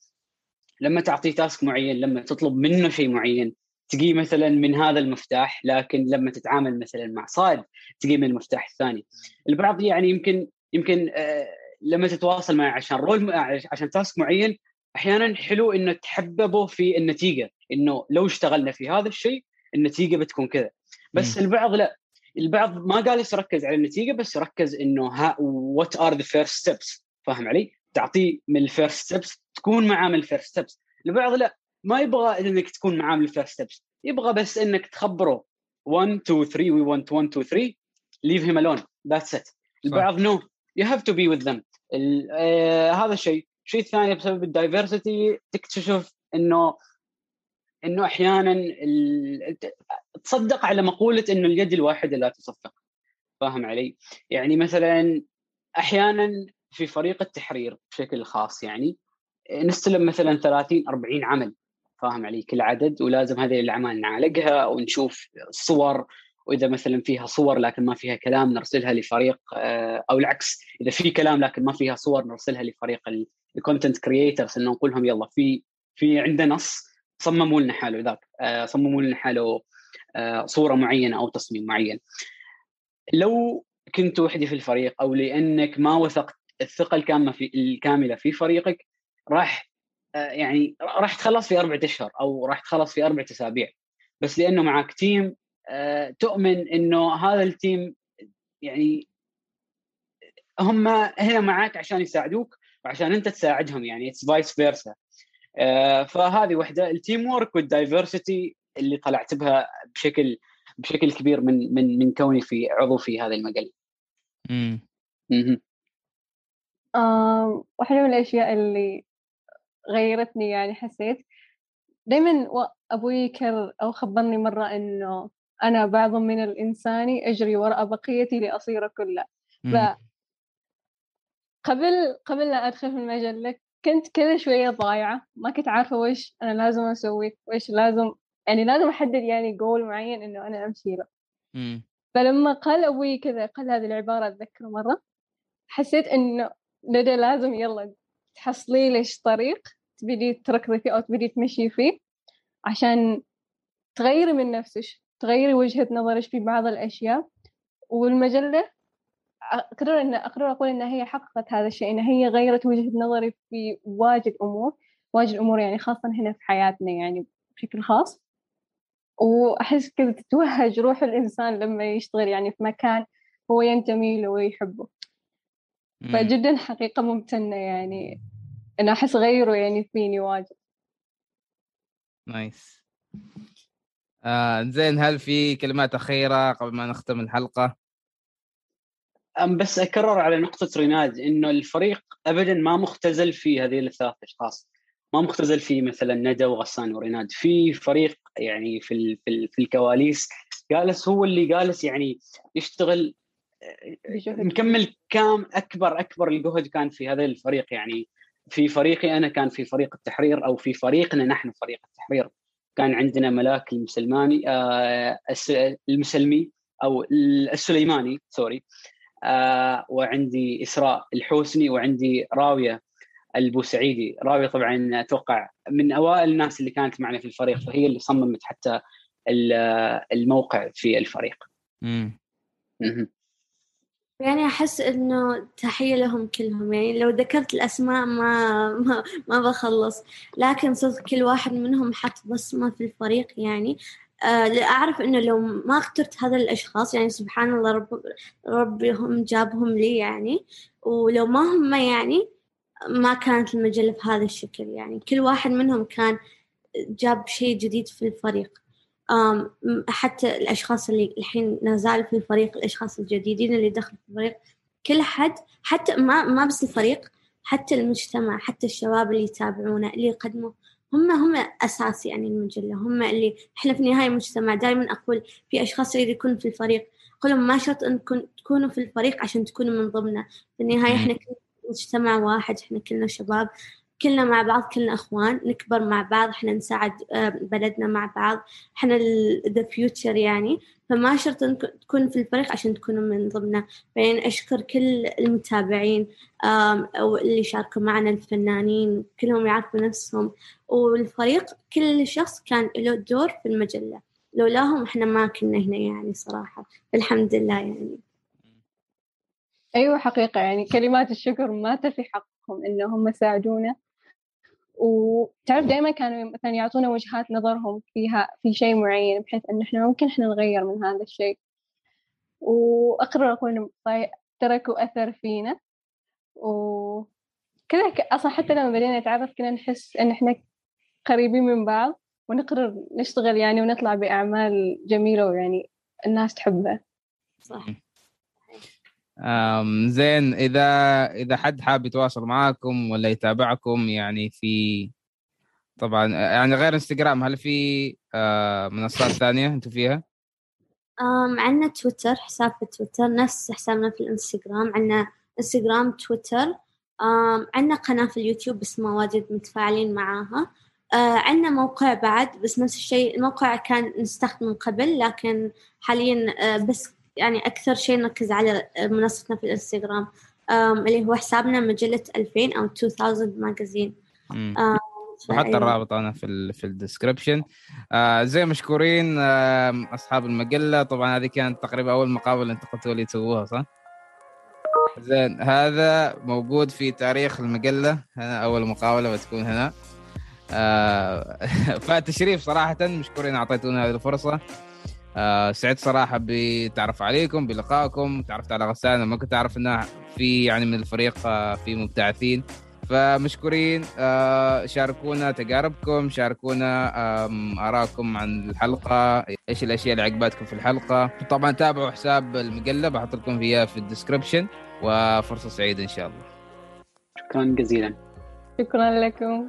لما تعطيه تاسك معين لما تطلب منه شيء معين تجي مثلا من هذا المفتاح لكن لما تتعامل مثلا مع صاد تجي من المفتاح الثاني. البعض يعني يمكن يمكن آه، لما تتواصل معه عشان رول عشان تاسك معين أحيانا حلو إنه تحببه في النتيجة إنه لو اشتغلنا في هذا الشيء النتيجة بتكون كذا. بس م. البعض لا البعض ما قال يركز على النتيجة بس يركز إنه what are the first steps فاهم علي؟ تعطيه من ال first steps تكون معاه من ال first steps البعض لا ما يبغى إنك تكون معاه من ال first steps يبغى بس إنك تخبره. 1 2 3 we want 1 2 3 leave him alone that's it البعض no you have to be with them هذا الشيء الشيء الثاني بسبب ال diversity تكتشف إنه إنه أحيانا. تصدق على مقولة إنه اليد الواحدة لا تصفق فاهم علي؟ يعني مثلا أحيانا في فريق التحرير بشكل خاص يعني نستلم مثلا 30 40 عمل فاهم علي كل عدد ولازم هذه الأعمال نعالجها ونشوف صور وإذا مثلا فيها صور لكن ما فيها كلام نرسلها لفريق آه، أو العكس إذا في كلام لكن ما فيها صور نرسلها لفريق ال content creators إنه نقول لهم يلا في في عندنا نص صمموا لنا حاله ذاك آه، صمموا لنا حاله آه، صورة معينة أو تصميم معين. لو كنت وحدي في الفريق أو لأنك ما وثقت الثقة الكامله في الكاملة في فريقك راح يعني راح تخلص في أربعة أشهر أو راح تخلص في أربعة أسابيع. بس لأنه معك team تؤمن إنه هذا ال team يعني هم هنا معك عشان يساعدوك وعشان أنت تساعدهم يعني it's vice versa فهذه وحدة. ال team work وال diversity اللي طلعت بها بشكل بشكل كبير من من من كوني في عضو في هذا المجال. امم واحدة من الأشياء اللي غيرتني يعني حسيت. دائما أبوي كر أو خبرني مرة إنه أنا بعض من الإنسان أجري وراء بقيتي لأصير كله. ف قبل قبل لا أدخل في المجلة كنت كذا شوية ضايعة ما كنت عارفة وش أنا لازم أسوي وش لازم يعني لازم أحدد يعني جول معين إنه أنا أمشي له. فلما قال أبوي كذا قال هذه العبارة أتذكر مرة حسيت إنه ندى لازم يلا تحصلي ليش طريق تبدي تركضي فيه أو تبدي تمشي فيه عشان تغيري من نفسك. تغيري وجهة نظرك في بعض الأشياء. والمجلة أقرر ان أقرر أقول إن هي حققت هذا الشيء إن هي غيرت وجهة نظري في واجد أمور واجد أمور يعني خاصة هنا في حياتنا يعني بشكل خاص. وأحس كذا تتوهج روح الإنسان لما يشتغل يعني في مكان هو ينتمي له ويحبه. فجدا حقيقة ممتنة يعني. أنا أحس غيره يعني فيني واجد. نايس آه زين هل في كلمات أخيرة قبل ما نختم الحلقة؟ أم بس أكرر على نقطة ريناد إنه الفريق ابدا ما مختزل في هذه الثلاث اشخاص ما مختزل في مثلا ندى وغسان وريناد. في فريق يعني في في, في الكواليس جالس هو اللي جالس يعني يشتغل مكمل كام أكبر أكبر الجهد كان في هذا الفريق. يعني في فريقي أنا كان في فريق التحرير أو في فريقنا نحن فريق التحرير. كان عندنا ملاك المسلماني آه المسلمي أو السليماني سوري. آه وعندي إسراء الحوسني وعندي راوية البوسعيدي. راوية طبعا أتوقع من أوائل الناس اللي كانت معنا في الفريق فهي اللي صممت حتى الموقع في الفريق. امم يعني أحس إنه تحية لهم كلهم. يعني لو ذكرت الأسماء ما ما, ما بخلص. لكن صدق كل واحد منهم حط بصمة في الفريق يعني. آه أعرف إنه لو ما اخترت هذا الأشخاص يعني سبحان الله رب ربهم جابهم لي يعني. ولو ما هم يعني ما كانت المجلة في هذا الشكل يعني. كل واحد منهم كان جاب شيء جديد في الفريق. حتى الأشخاص اللي الحين نازال في الفريق الأشخاص الجديدين اللي دخلوا في الفريق كل حد حتى ما ما بس الفريق حتى المجتمع حتى الشباب اللي يتابعونا اللي يقدموا هم هم أساس يعني المجلة هم اللي إحنا في النهاية مجتمع دائما أقول في أشخاص يريد يكون في الفريق أقول ما شرط أنكم تكونوا في الفريق عشان تكونوا من ضمنه في النهاية إحنا مجتمع واحد إحنا كلنا شباب. كلنا مع بعض كلنا إخوان نكبر مع بعض إحنا نساعد آه، بلدنا مع بعض. إحنا ذا فيوتشر يعني. فما شرط تكون في الفريق عشان تكونوا من ضمنه. فين أشكر كل المتابعين أو اللي شاركوا معنا الفنانين كلهم يعرفوا نفسهم. والفريق كل شخص كان له دور في المجلة. لولاهم إحنا ما كنا هنا يعني صراحة. الحمد لله يعني. أيوة حقيقة يعني كلمات الشكر ما تفي حقهم إنهم ساعدونا. وتعرف دائما كانوا مثلا يعطونا وجهات نظرهم فيها في شيء معين بحيث انه إحنا ممكن إحنا نغير من هذا الشيء. وأقرر أقول تركوا أثر فينا. وكذا أصلا حتى لما بدينا نتعرف كنا نحس إن إحنا قريبين من بعض ونقرر نشتغل يعني ونطلع بأعمال جميلة ويعني الناس تحبها صح. زين إذا إذا حد حاب يتواصل معاكم ولا يتابعكم يعني في طبعا يعني غير إنستغرام هل في آه، منصات ثانية أنتم فيها؟ عندنا تويتر حساب في تويتر نفس حسابنا في الإنستغرام عندنا إنستغرام تويتر عندنا قناة في اليوتيوب بس ما واجد متفاعلين معاها uh, عندنا موقع بعد بس نفس الشيء الموقع كان نستخدمه قبل لكن حاليا uh, بس يعني أكثر شيء نركز على منصتنا في الإنستغرام اللي هو حسابنا مجلة 2000 أو 2000 ماجازين وحط الرابط أنا في ال في الديسكربشن آه زي مشكورين آه أصحاب المجلة. طبعا هذه كانت تقريبا أول مقابلة انتقلتوا لي تسووها صح؟ زين هذا موجود في تاريخ المجلة. هنا أول مقابلة بتكون هنا. آه فتشريف صراحة مشكورين أعطيتونا هذه الفرصة. آه سعدت صراحة بتعرف عليكم بلقائكم. تعرفت على غسان ما كنت أعرف انه في يعني من الفريق آه في مبتعثين. فمشكورين آه شاركونا تجاربكم شاركونا ارائكم عن الحلقة إيش الأشياء اللي عجبتكم في الحلقة. طبعا تابعوا حساب المقلب بحط لكم فيها في الديسكربشن وفرصة سعيدة إن شاء الله. شكرا جزيلا. شكرا لكم.